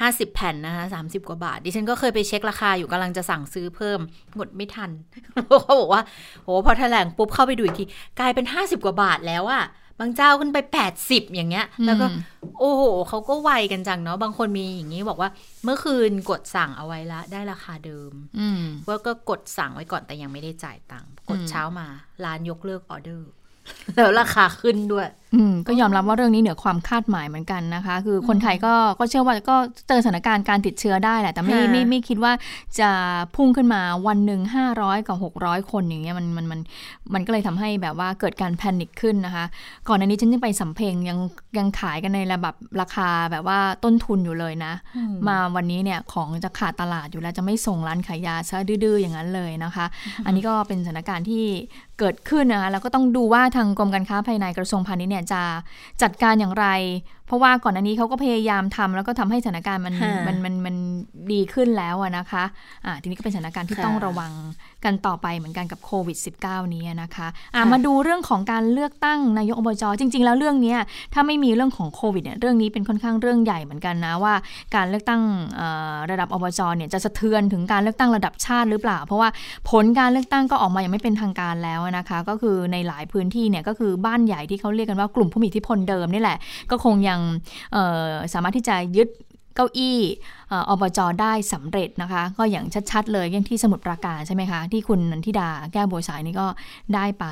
Speaker 1: ห้าสิบแผ่นนะคะสามสิบกว่าบาท ดิฉันก็เคยไปเช็คราคาอยู่กำลังจะสั่งซื้อเพิ่มหมดไม่ทันเขาบอกว่าโหพอแถลงปุ๊บเข้าไปดูอีกทีกลายเป็นห้าสิบกว่าบาทแล้วอะบางเจ้าขึ้นไปแปดสิบอย่างเงี้ย แล้วก็
Speaker 2: อืม
Speaker 1: โอ้โหเขาก็ไวกันจังเนาะบางคนมีอย่างนี้บอกว่า เมื่อคืนกดสั่งเอาไว้ละ ได้ราคาเดิม
Speaker 2: อืม
Speaker 1: ว่าก็กดสั่งไว้ก่อนแต่ยังไม่ได้จ่ายตังค์กด
Speaker 2: อืม
Speaker 1: เช้ามาร้านยกเลิกออเดอร์ แล้วราคาขึ้นด้วย
Speaker 2: อืมก็ยอมรับว่าเรื่องนี้เหนือความคาดหมายเหมือนกันนะคะ คือคนไทยก็ก็เชื่อว่าก็เจอสถานการณ์การติดเชื้อได้แหละ แต่ไม่
Speaker 1: ค่ะ
Speaker 2: ไม่ไม่คิดว่าจะพุ่งขึ้นมาวันหนึ่งห้าร้อยกับหกร้อยคนอย่างเงี้ยมันมันมันมันก็เลยทำให้แบบว่าเกิดการแพนิคขึ้นนะคะ ก่อนอันนี้ฉันยังไปสำเพ็งยังยังขายกันในระแบบราคาแบบว่าต้นทุนอยู่เลยนะ มาวันนี้เนี่ยของจะขาดตลาดอยู่แล้วจะไม่ส่งร้านขายยาซะดื้อๆอย่างนั้นเลยนะคะ อันนี้ก็เป็นสถานการณ์ที่เกิดขึ้นนะคะแล้วก็ต้องดูว่าทางกรมการค้าภายในกระทรวงพาณิชย์เนี่ยจะจัดการอย่างไรเพราะว่าก่อนอันนี้เขาก็พยายามทำแล้วก็ทำให้สถานการณ์มัน
Speaker 1: ค่ะ
Speaker 2: มันมันมันดีขึ้นแล้วอะนะคะอ่าทีนี้ก็เป็นสถานการณ์ที่
Speaker 1: ค่ะ
Speaker 2: ต้องระวังกันต่อไปเหมือนกันกับโควิด -19 นี้นะคะอ่า
Speaker 1: ค่ะ
Speaker 2: มาดูเรื่องของการเลือกตั้งนายกอบจจริง ๆ แล้วเรื่องเนี้ยถ้าไม่มีเรื่องของโควิดเนี่ยเรื่องนี้เป็นค่อนข้างเรื่องใหญ่เหมือนกันนะว่า การเลือกตั้งเอ่อระดับอบจเนี่ยจะสะเทือนถึงการเลือกตั้งระดับชาติหรือเปล่า เพราะว่าผลการเลือกตั้งก็ออกมาอย่างไม่เป็นทางการแล้วนะคะ ก็คือในหลายพื้นที่เนี่ยก็คือบ้านใหญ่ที่เขาเรียกกันว่ากลุ่มผู้มีอิทธิพลเดิมนี่แหละก็คงยังเอ่อสามารถที่จะยึดเก้าอี้เอ่ออบจได้สำเร็จนะคะ ก็อย่างชัด ๆ เลยอย่างที่สมุทรปราการใช่ไหมคะ ที่คุณนันทิดาแก้วบัวสายนี่ก็ได้ไป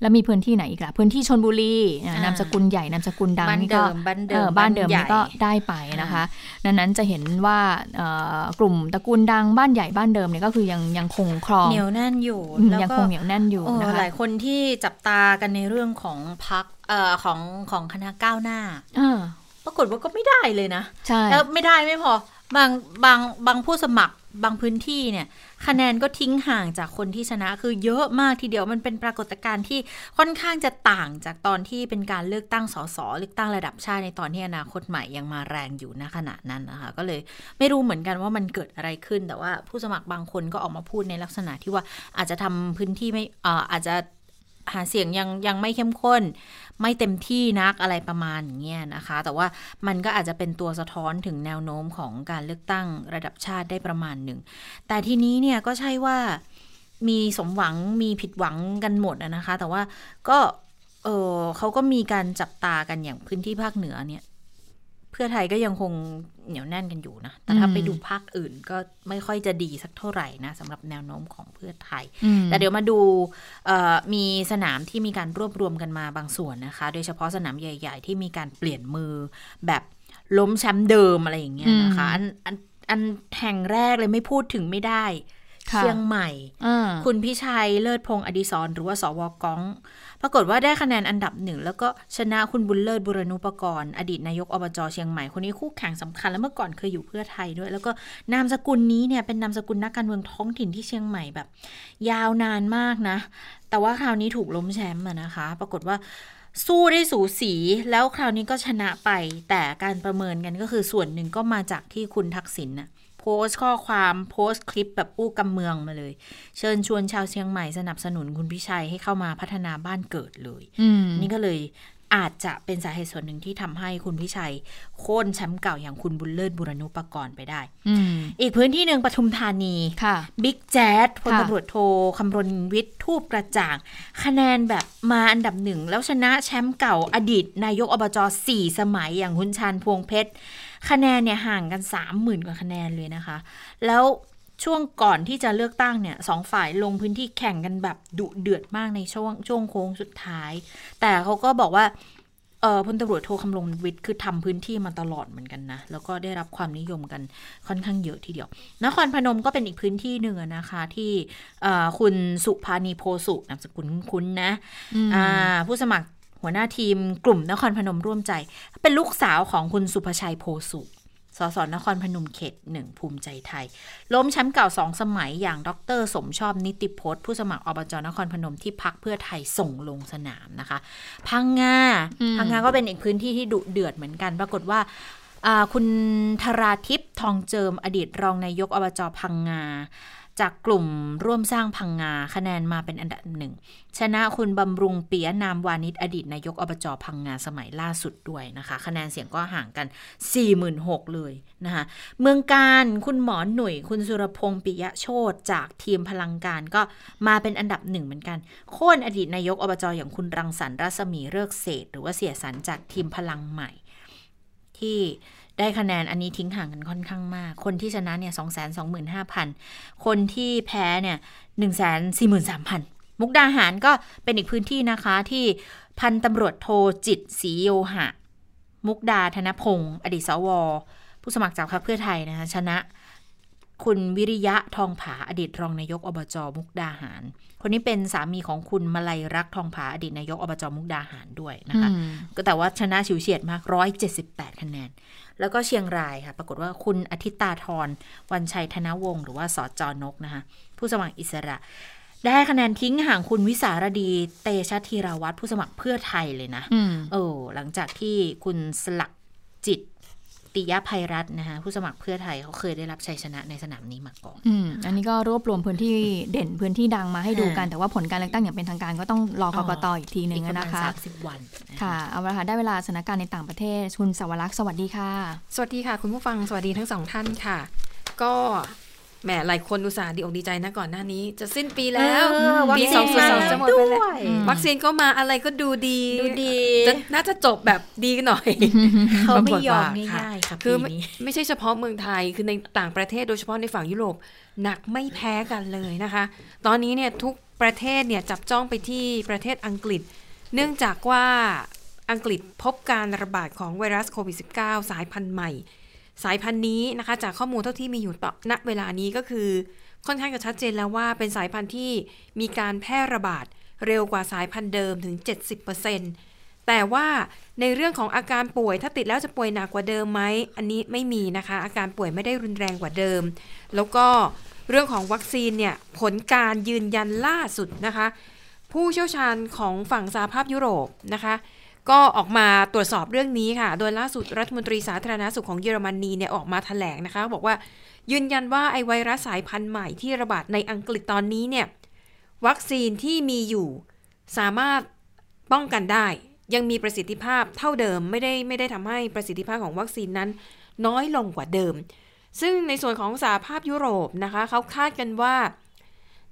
Speaker 2: แล้วมีพื้นที่ไหนอีกล่ะพื้นที่ชนบุรีอะ
Speaker 1: อ่านา
Speaker 2: มสกุลใหญ่นามสกุลดัง
Speaker 1: บ้าน
Speaker 2: นี่
Speaker 1: เดิ
Speaker 2: ก็
Speaker 1: มบ้านเดิ
Speaker 2: เอ
Speaker 1: ม
Speaker 2: อบ้านเดิม
Speaker 1: ใหญ่
Speaker 2: นี่ก็ได้ไปนะคะดังนั้นจะเห็นว่าเอ่อกลุ่มตระกูลดังบ้านใหญ่บ้านเดิมเนี่ยก็คือยังยังคงครอง
Speaker 1: เหนียวแน่นอยู่
Speaker 2: อืม
Speaker 1: แล้ว
Speaker 2: ยัง
Speaker 1: ก็
Speaker 2: คงเหนียวแน่นอยู่
Speaker 1: โอ้
Speaker 2: นะคะ
Speaker 1: หลายคนที่จับตากันในเรื่องของพักเอ่อของของคณะก้าวหน้า
Speaker 2: เออ
Speaker 1: ปรากฏว่าก็ไม่ได้เลยนะ
Speaker 2: ใช่
Speaker 1: แล้วไม่ได้ไม่พอบางบางบางผู้สมัครบางพื้นที่เนี่ย คะแนนก็ทิ้งห่างจากคนที่ชนะคือเยอะมากทีเดียวมันเป็นปรากฏการณ์ที่ค่อนข้างจะต่างจากตอนที่เป็นการเลือกตั้งสสเลือกตั้งระดับชาติในตอนที่อนาคตใหม่ยังมาแรงอยู่ณขณะนั้นนะคะก็เลยไม่รู้เหมือนกันว่ามันเกิดอะไรขึ้น แต่ว่าผู้สมัครบางคนก็ออกมาพูดในลักษณะที่ว่าอาจจะทำพื้นที่ไม่อาจจะ หาเสียงยังยังไม่เข้มข้น ไม่เต็มที่นักอะไรประมาณอย่างเงี้ยนะคะ แต่ว่ามันก็อาจจะเป็นตัวสะท้อนถึงแนวโน้มของการเลือกตั้งระดับชาติได้ประมาณหนึ่ง แต่ทีนี้เนี่ยก็ใช่ว่ามีสมหวังมีผิดหวังกันหมดนะคะ แต่ว่าก็เออเขาก็มีการจับตากันอย่างพื้นที่ภาคเหนือเนี่ย เพื่อไทยก็ยังคง เหนียวแน่นกันอยู่นะ แต่ถ้า
Speaker 2: อืม
Speaker 1: ไปดูภาคอื่นก็ไม่ค่อยจะดีสักเท่าไหร่นะสำหรับแนวโน้มของเพื่อไทย
Speaker 2: อืม
Speaker 1: แต่เดี๋ยวมาดูเอ่อมีสนามที่มีการรวบรวมกันมาบางส่วนนะคะ โดยเฉพาะสนามใหญ่ ๆ ที่มีการเปลี่ยนมือแบบล้มแชมป์เดิมอะไรอย่างเงี้ยนะคะ อันอันอันแห่งแรกเลยไม่พูดถึงไม่ได้
Speaker 2: ค่ะ
Speaker 1: เชียงใหม่
Speaker 2: อ่า
Speaker 1: คุณพิชัยเลิศพงศ์อดิศรหรือว่าสวก้อง ปรากฏว่าได้คะแนนอันดับหนึ่ง แล้วก็ชนะคุณบุญเลิศบุรณุปกรณ์อดีตนายกอบจเชียงใหม่คนนี้คู่แข่งสำคัญแล้วเมื่อก่อนเคยอยู่เพื่อไทยด้วย แล้วก็นามสกุลนี้เนี่ยเป็นนามสกุลนักการเมืองท้องถิ่นที่เชียงใหม่แบบ ยาวนานมากนะ แต่ว่าคราวนี้ถูกล้มแชมป์นะคะ ปรากฏว่าสู้ได้สูสีแล้วคราวนี้ก็ชนะไป แต่การประเมินกันก็คือส่วนหนึ่งก็มาจากที่คุณทักษิณน่ะ โพสต์ข้อความโพสต์คลิปแบบอู้กำเมืองมาเลย เชิญชวนชาวเชียงใหม่สนับสนุนคุณพิชัยให้เข้ามาพัฒนาบ้านเกิดเลย
Speaker 2: อืม
Speaker 1: นี่ก็เลยอาจจะเป็นสาเหตุส่วนหนึ่งที่ทำให้คุณพิชัย โค่นแชมป์เก่าอย่างคุณบุญเลิศบุรณุปกรณ์ไปได้
Speaker 2: อืม
Speaker 1: อีกพื้นที่หนึ่งปทุมธานี
Speaker 2: ค่ะ
Speaker 1: บิ๊กแจ๊ดพล
Speaker 2: ค่ะ
Speaker 1: ตำรวจโทคำรณวิทย์ทูปกระจ่าง คะแนนแบบมาอันดับหนึ่ง แล้วชนะแชมป์เก่าอดีต นายกอบจสี่สมัยอย่างคุณชาญพวงเพชร คะแนนเนี่ยห่างกันสามหมื่นกว่าคะแนนเลยนะคะ แล้วช่วงก่อนที่จะเลือกตั้งเนี่ยสองฝ่ายลงพื้นที่แข่งกันแบบดุเดือดมากในช่วงช่วงโค้งสุดท้าย แต่เขาก็บอกว่าเออพลตำรวจโทคำรณวิทย์คือทำพื้นที่มาตลอดเหมือนกันนะ แล้วก็ได้รับความนิยมกันค่อนข้างเยอะทีเดียว นครพนมก็เป็นอีกพื้นที่หนึ่งอะนะคะ ที่เอ่อคุณสุภานีโพสุนามสกุลคุ้นๆนะ
Speaker 2: อืม
Speaker 1: อ่าผู้สมัคร หัวหน้าทีมกลุ่มนครพนมร่วมใจ เป็นลูกสาวของคุณสุภชัยโพสุสสนครพนมเขตหนึ่งภูมิใจไทย ล้มแชมป์เก่าสองสมัยอย่างดร สมชอบนิติพจน์ ผู้สมัครอบจนครพนมที่พักเพื่อไทยส่งลงสนามนะคะ พังงา
Speaker 2: อืม
Speaker 1: พังงาก็เป็นอีกพื้นที่ที่ดุเดือดเหมือนกัน ปรากฏว่าอ่าคุณธราทิพย์ทองเจิมอดีตรองนายกอบจพังงา จากกลุ่มร่วมสร้างพังงาคะแนนมาเป็นอันดับหนึ่ง ชนะคุณบำรุงเปียนามวานิชอดีตนายกอบจพังงาสมัยล่าสุดด้วยนะคะ คะแนนเสียงก็ห่างกัน 46,000 เลยนะคะเมืองการคุณหมอหนุ่ย คุณสุรพงศ์ปิยะโชตจากทีมพลังการก็มาเป็นอันดับหนึ่งเหมือนกัน โค่นอดีตนายกอบจอย่างคุณรังสรรค์รัศมีเลิกเศษหรือว่าเสียสันจากทีมพลังใหม่ที่ ได้คะแนนอันนี้ทิ้งห่างกันค่อนข้างมาก คนที่ชนะเนี่ยสองแสนสองหมื่นห้าพันคนที่แพ้เนี่ยหนึ่งแสนสี่หมื่นสามพันมุกดาหารก็เป็นอีกพื้นที่นะคะที่พันตำรวจโทจิตศรีโยหะ มุกดาธนพงศ์อดีตสว ผู้สมัครจากพรรคเพื่อไทยนะคะชนะคุณวิริยะทองผาอดีตรองนายกอบจมุกดาหาร คนนี้เป็นสามีของคุณมาลัยรักทองผาอดีตนายกอบจมุกดาหารด้วยนะคะ
Speaker 2: อืม
Speaker 1: ก็แต่ว่าชนะฉิวเฉียดมาก178คะแนน แล้วก็เชียงรายค่ะ ปรากฏว่าคุณอาทิตตาธรวันชัยธนวงศ์หรือว่าสอจอนกนะคะผู้สมัครอิสระ ได้คะแนนทิ้งห่างคุณวิสารดี เตชะธีราวัตรผู้สมัครเพื่อไทยเลยนะ
Speaker 2: อืม
Speaker 1: เออหลังจากที่คุณสลักจิต ติยภัยรัตน์นะคะผู้สมัครเพื่อไทยเขาเคยได้รับชัยชนะในสนามนี้มาก่อน
Speaker 2: อืมอันนี้ก็รวบรวมพื้นที่เด่นพื้นที่ดังมาให้ดูกัน
Speaker 1: อ่า
Speaker 2: แต่ว่าผลการเลือกตั้งอย่างเป็นทางการก็ต้องรอกกตอีกทีหนึ่ง
Speaker 1: อีกประมา
Speaker 2: นะ
Speaker 1: ณ
Speaker 2: คะ
Speaker 1: สามสิบวันน
Speaker 2: ค่ะ เอาละค่ะ ได้เวลาสถานการณ์ในต่างประเทศคุณสวรักษ์สวัสดีค่ะ
Speaker 8: สวัสดีค่ะ คุณผู้ฟังสวัสดีทั้งสองท่านค่ะ ก็ แหมหลายคนอุตส่าห์ดีอกดีใจนะก่อนหน้านี้ จะสิ้นปีแล้ว
Speaker 1: เออวัค
Speaker 8: ปี
Speaker 1: ซีน
Speaker 8: สองศูนย์สอง
Speaker 1: มา
Speaker 8: จะหมดไปแล้ว
Speaker 1: ด้วย
Speaker 8: วัคซีนก็มาอะไรก็ดูดี
Speaker 1: ดูดี
Speaker 8: จะน่าจะจบแบบดีกันหน่อย
Speaker 1: เขาไม่ยอม
Speaker 8: ปรากฏว่า
Speaker 1: ง่ายๆค่ะ
Speaker 8: คือ
Speaker 1: ปี
Speaker 8: ไม่
Speaker 1: นี้
Speaker 8: ไม่ใช่เฉพาะเมืองไทยคือในต่างประเทศโดยเฉพาะในฝั่งยุโรปหนักไม่แพ้กันเลยนะคะ ตอนนี้เนี่ยทุกประเทศเนี่ยจับจ้องไปที่ประเทศอังกฤษ เนื่องจากว่าอังกฤษพบการระบาดของไวรัสโควิด -19 สายพันธุ์ใหม่ สายพันธุ์นี้นะคะ จากข้อมูลเท่าที่มีอยู่ต่อณเวลานี้ก็คือ ค่อนข้างจะชัดเจนแล้วว่าเป็นสายพันธุ์ที่มีการแพร่ระบาดเร็วกว่าสายพันธุ์เดิมถึง 70%แแต่ว่าในเรื่องของอาการป่วยถ้าติดแล้วจะป่วยหนักกว่าเดิมไหมอันนี้ไม่มีนะคะ อาการป่วยไม่ได้รุนแรงกว่าเดิม แล้วก็เรื่องของวัคซีนเนี่ยผลการยืนยันล่าสุดนะคะ ผู้เชี่ยวชาญของฝั่งสหภาพยุโรปนะคะ ก็ออกมาตรวจสอบเรื่องนี้ค่ะ โดยล่าสุดรัฐมนตรีสาธารณสุขของเยอรมนีเนี่ยออกมาแถลงนะคะ บอกว่ายืนยันว่าไอไวรัสสายพันธุ์ใหม่ที่ระบาดในอังกฤษตอนนี้เนี่ยวัคซีนที่มีอยู่สามารถป้องกันได้ ยังมีประสิทธิภาพเท่าเดิมไม่ได้ไม่ได้ทำให้ประสิทธิภาพของวัคซีนนั้นน้อยลงกว่าเดิม ซึ่งในส่วนของสหภาพยุโรปนะคะเขาคาดกันว่า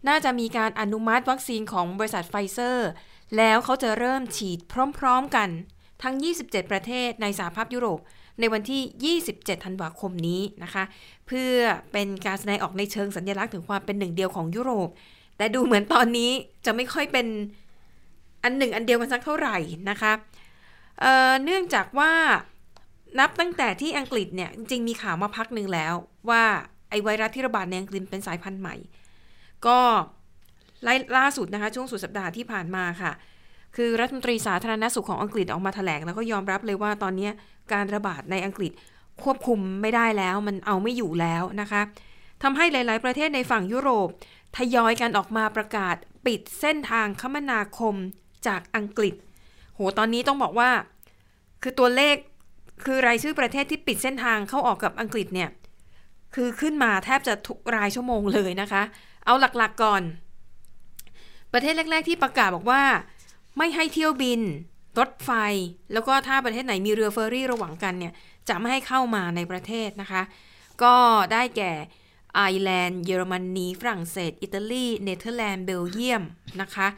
Speaker 8: น่าจะมีการอนุมัติวัคซีนของบริษัทไฟเซอร์ แล้วเขาจะเริ่มฉีดพร้อมๆกันทั้ง 27 ประเทศในสหภาพยุโรป ในวันที่ 27 ธันวาคมนี้นะคะ เพื่อเป็นการแสดงออกในเชิงสัญลักษณ์ถึงความเป็นหนึ่งเดียวของยุโรป แต่ดูเหมือนตอนนี้จะไม่ค่อยเป็นอันหนึ่งอันเดียวกันสักเท่าไหร่นะคะเเนื่องจากว่านับตั้งแต่ที่อังกฤษเนี่ยจริงมีข่าวมาพักหนึ่งแล้ว ว่าไอไวรัสที่ระบาดในอังกฤษเป็นสายพันธุ์ใหม่ ก็ ล่าสุดนะคะช่วงสุดสัปดาห์ที่ผ่านมาค่ะ คือรัฐมนตรีสาธารณสุขของอังกฤษออกมาแถลง แล้วก็ยอมรับเลยว่าตอนนี้การระบาดในอังกฤษควบคุมไม่ได้แล้วมันเอาไม่อยู่แล้วนะคะทำให้หลาย ๆ ประเทศในฝั่งยุโรป ทยอยกันออกมาประกาศปิดเส้นทางคมนาคมจากอังกฤษ โห ตอนนี้ต้องบอกว่า คือตัวเลขคือรายชื่อประเทศที่ปิดเส้นทางเข้าออกกับอังกฤษเนี่ย คือขึ้นมาแทบจะทุกรายชั่วโมงเลยนะคะ เอาหลัก ๆ ก่อน ประเทศแรก ๆ ที่ประกาศบอกว่า ไม่ให้เที่ยวบิน รถไฟ แล้วก็ถ้าประเทศไหนมีเรือเฟอร์รี่ระหว่างกันเนี่ย จะไม่ให้เข้ามาในประเทศนะคะ ก็ได้แก่ไอร์แลนด์ เยอรมนีฝรั่งเศส อิตาลี เนเธอร์แลนด์ เบลเยียมนะคะ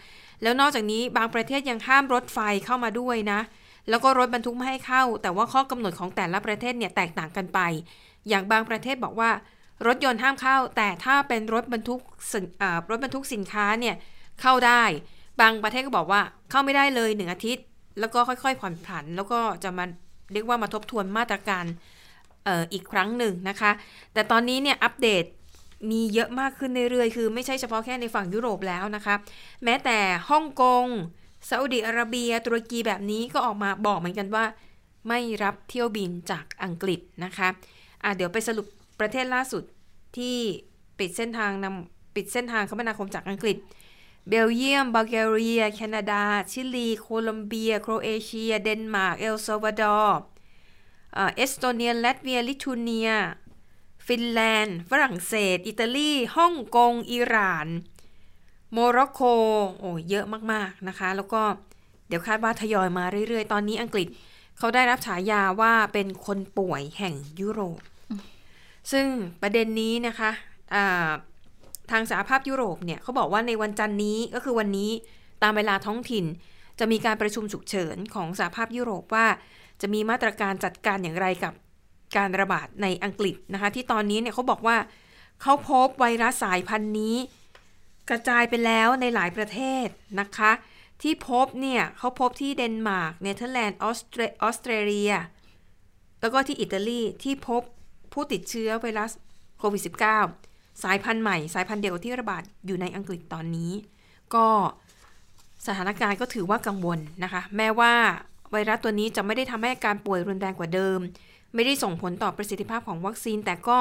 Speaker 8: แล้วนอกจากนี้บางประเทศยังห้ามรถไฟเข้ามาด้วยนะ แล้วก็รถบรรทุกไม่ให้เข้า แต่ว่าข้อกำหนดของแต่ละประเทศเนี่ยแตกต่างกันไป อย่างบางประเทศบอกว่ารถยนต์ห้ามเข้า แต่ถ้าเป็นรถบรรทุกรถบรรทุกสินค้าเนี่ย เข้าได้ บางประเทศก็บอกว่าเข้าไม่ได้เลยหนึ่งอาทิตย์ แล้วก็ค่อยๆผ่อนผัน แล้วก็จะมาเรียกว่ามาทบทวนมาตรการอออีกครั้งหนึ่งนะคะ แต่ตอนนี้เนี่ยอัปเดตมีเยอะมากขึ้นเรื่อยๆ คือไม่ใช่เฉพาะแค่ในฝั่งยุโรปแล้วนะคะ แม้แต่ฮ่องกงซาอุดิอาระเบีย ตุรกีแบบนี้ก็ออกมาบอกเหมือนกันว่า ไม่รับเที่ยวบินจากอังกฤษนะคะเดี๋ยวไปสรุปประเทศล่าสุดที่ปิดเส้นทางนำปิดเส้นทางคมนาคมจากอังกฤษ เบลเยียม บัลแกเรีย แคนาดา ชิลี โคลอมเบีย โครเอเชีย เดนมาร์ก เอลซัลวาดอร์เอสโตเนีย ลัตเวีย ลิทัวเนีย ฟินแลนด์ ฝรั่งเศส อิตาลี ฮ่องกง อิหร่าน โมร็อกโก โอ้เยอะมากๆนะคะ แล้วก็เดี๋ยวคาดว่าทยอยมาเรื่อยๆ ตอนนี้อังกฤษเขาได้รับฉายาว่าเป็นคนป่วยแห่งยุโรป ซึ่งประเด็นนี้นะคะะ ทางสหภาพยุโรปเนี่ยเขาบอกว่าในวันจันนี้ก็คือวันนี้ตามเวลาท้องถิ่น จะมีการประชุมฉุกเฉินของสหภาพยุโรปว่า จะมีมาตรการจัดการอย่างไรกับการระบาดในอังกฤษนะคะ ที่ตอนนี้เนี่ยเขาบอกว่าเขาพบไวรัสสายพันธุ์นี้ กระจายไปแล้วในหลายประเทศนะคะ ที่พบเนี่ยเขาพบที่เดนมาร์กเนเธอร์แลนด์ออสเตรออสเตรเลีย แล้วก็ที่อิตาลีที่พบผู้ติดเชื้อไวรัสโควิด -19 สายพันธุ์ใหม่ สายพันธุ์เดียวที่ระบาดอยู่ในอังกฤษตอนนี้ ก็สถานการณ์ก็ถือว่ากังวลนะคะ แม้ว่าไวรัสตัวนี้จะไม่ได้ทำให้อาการป่วยรุนแรงกว่าเดิม ไม่ได้ส่งผลต่อประสิทธิภาพของวัคซีน แต่ก็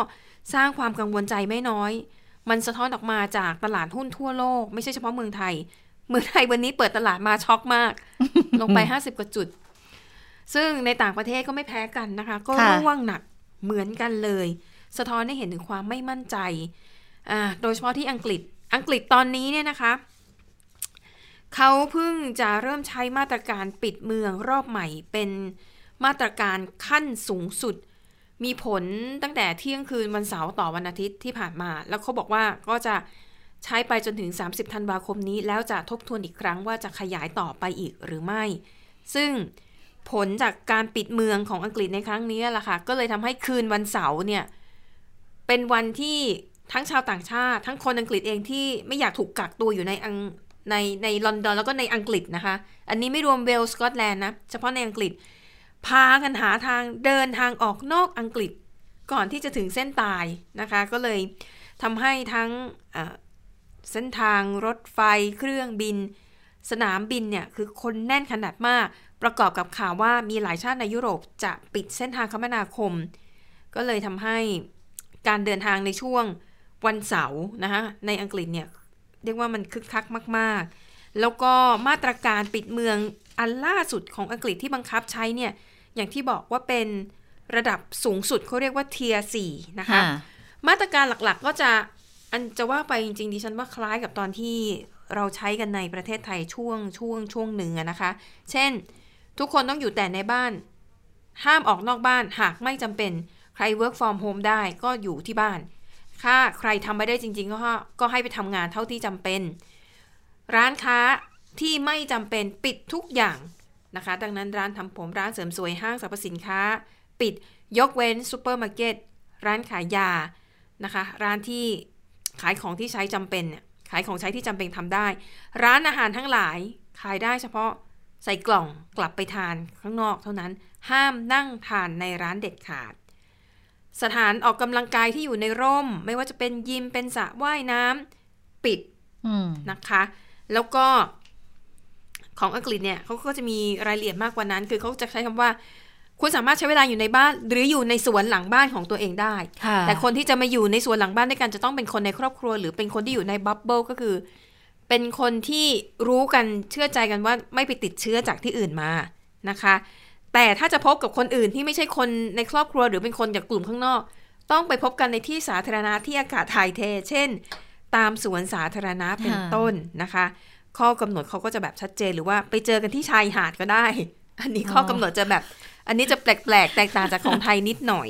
Speaker 8: สร้างความกังวลใจไม่น้อย มันสะท้อนออกมาจากตลาดหุ้นทั่วโลก ไม่ใช่เฉพาะเมืองไทย เมืองไทยวันนี้เปิดตลาดมาช็อกมาก ลงไป 50 กว่าจุด ซึ่งในต่างประเทศก็ไม่แพ้กันนะคะ ก็ร่วงหนักเหมือนกันเลย สะท้อนให้เห็นถึงความไม่มั่นใจอ่า โดยเฉพาะที่อังกฤษ อังกฤษตอนนี้เนี่ยนะคะ เขาเพิ่งจะเริ่มใช้มาตรการปิดเมืองรอบใหม่ เป็นมาตรการขั้นสูงสุด มีผลตั้งแต่เที่ยงคืนวันเสาร์ต่อวันอาทิตย์ที่ผ่านมา แล้วเขาบอกว่าก็จะใช้ไปจนถึง 30 ธันวาคมนี้ แล้วจะทบทวนอีกครั้งว่าจะขยายต่อไปอีกหรือไม่ ซึ่งผลจากการปิดเมืองของอังกฤษในครั้งนี้ล่ะค่ะ ก็เลยทำให้คืนวันเสาร์เนี่ย เป็นวันที่ ทั้งชาวต่างชาติ ทั้งคนอังกฤษเองที่ไม่อยากถูกกักตัวอยู่ในอังในในลอนดอนแล้วก็ในอังกฤษนะคะ อันนี้ไม่รวมเวลส์สกอตแลนด์นะ เฉพาะในอังกฤษ พากันหาทางเดินทางออกนอกอังกฤษก่อนที่จะถึงเส้นตายนะคะ ก็เลยทำให้ทั้งเส้นทางรถไฟเครื่องบิน สนามบินเนี่ยคือคนแน่นขนาดมาก ประกอบกับข่าวว่ามีหลายชาติในยุโรปจะปิดเส้นทางคมนาคม ก็เลยทำให้การเดินทางในช่วง วันเสาร์นะคะในอังกฤษเนี่ยเรียกว่ามันคึกคักมาก ๆ แล้วก็มาตรการปิดเมืองอันล่าสุดของอังกฤษที่บังคับใช้เนี่ยอย่างที่บอกว่าเป็นระดับสูงสุดเขาเรียกว่าเทียสี่นะคะมาตรการหลักๆก็จะอันจะว่าไปจริงๆดิฉันว่าคล้ายกับตอนที่เราใช้กันในประเทศไทยช่วงช่วงช่วงหนึ่งอะนะคะ เช่น ทุกคนต้องอยู่แต่ในบ้าน ห้ามออกนอกบ้านหากไม่จำเป็นใคร work from home ได้ก็อยู่ที่บ้าน ถ้าใครทำไม่ได้จริง ๆ ก็ก็ให้ไปทำงานเท่าที่จำเป็น ร้านค้าที่ไม่จำเป็นปิดทุกอย่างนะคะ ดังนั้นร้านทำผมร้านเสริมสวยห้างสรรพสินค้า ปิดยกเว้นซูเปอร์มาร์เก็ตร้านขายยานะคะ ร้านที่ขายของที่ใช้จำเป็นเนี่ยขายของใช้ที่จำเป็นทำได้ ร้านอาหารทั้งหลายขายได้เฉพาะใส่กล่องกลับไปทานข้างนอกเท่านั้น ห้ามนั่งทานในร้านเด็ดขาด สถานออกกำลังกายที่อยู่ในร่ม ไม่ว่าจะเป็นยิมเป็นสระว่ายน้ำปิด
Speaker 1: อืม
Speaker 8: นะคะ แล้วก็ของอังกฤษเนี่ยเขาก็จะมีรายละเอียดมากกว่านั้น คือเขาจะใช้คำว่าคุณสามารถใช้เวลาอยู่ในบ้าน หรืออยู่ในสวนหลังบ้านของตัวเองได้
Speaker 1: ค่ะ
Speaker 8: แต่คนที่จะมาอยู่ในสวนหลังบ้านด้วยกันจะต้องเป็นคนในครอบครัว หรือเป็นคนที่อยู่ในบับเบิลก็คือ เป็นคนที่รู้กันเชื่อใจกันว่าไม่ไปติดเชื้อจากที่อื่นมานะคะ แต่ถ้าจะพบกับคนอื่นที่ไม่ใช่คนในครอบครัวหรือเป็นคนจากกลุ่มข้างนอก ต้องไปพบกันในที่สาธารณะที่อากาศถ่ายเท เช่น ตามสวนสาธารณะเป็น
Speaker 1: ค่ะ
Speaker 8: ต้นนะคะ ข้อกำหนดเขาก็จะแบบชัดเจนหรือว่าไปเจอกันที่ชายหาดก็ได้ อันนี้ข้อกำหนดจะแบบ อันนี้จะแปลกๆ แตกต่างจากของไทยนิดหน่อย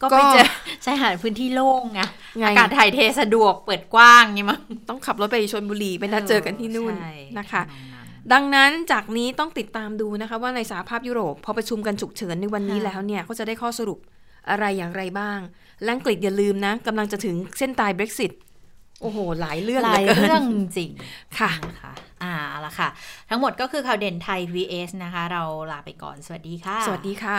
Speaker 1: ก็ไปเจอใช่หาดพื้นที่โล่งไง
Speaker 8: ไง
Speaker 1: อากาศถ่ายเทสะดวกเปิดกว้างไงมั้ง
Speaker 8: ต้องขับรถไปชนบุรีไปนัดเจอกันที่นู่น
Speaker 1: ใช่
Speaker 8: นะคะ
Speaker 1: ทำนองนั้น
Speaker 8: ดังนั้นจากนี้ต้องติดตามดูนะคะว่าในสหภาพยุโรป พอประชุมกันฉุกเฉินในวันนี้
Speaker 1: ค่ะ
Speaker 8: แล้วเนี่ยเขาจะได้ข้อสรุปอะไรอย่างไรบ้างและอังกฤษอย่าลืมนะกำลังจะถึงเส้นตาย Brexit โอ้โห หลายเรื่อง
Speaker 1: หลาย
Speaker 8: หลืกิน
Speaker 1: เรื่องจริง
Speaker 8: ค่ะ
Speaker 1: นะคะอ่าเอาละค่ะ ทั้งหมดก็คือข่าวเด่นไทย vs นะคะ เราลาไปก่อน สวัสดีค่ะ
Speaker 8: สวัสดีค่ะ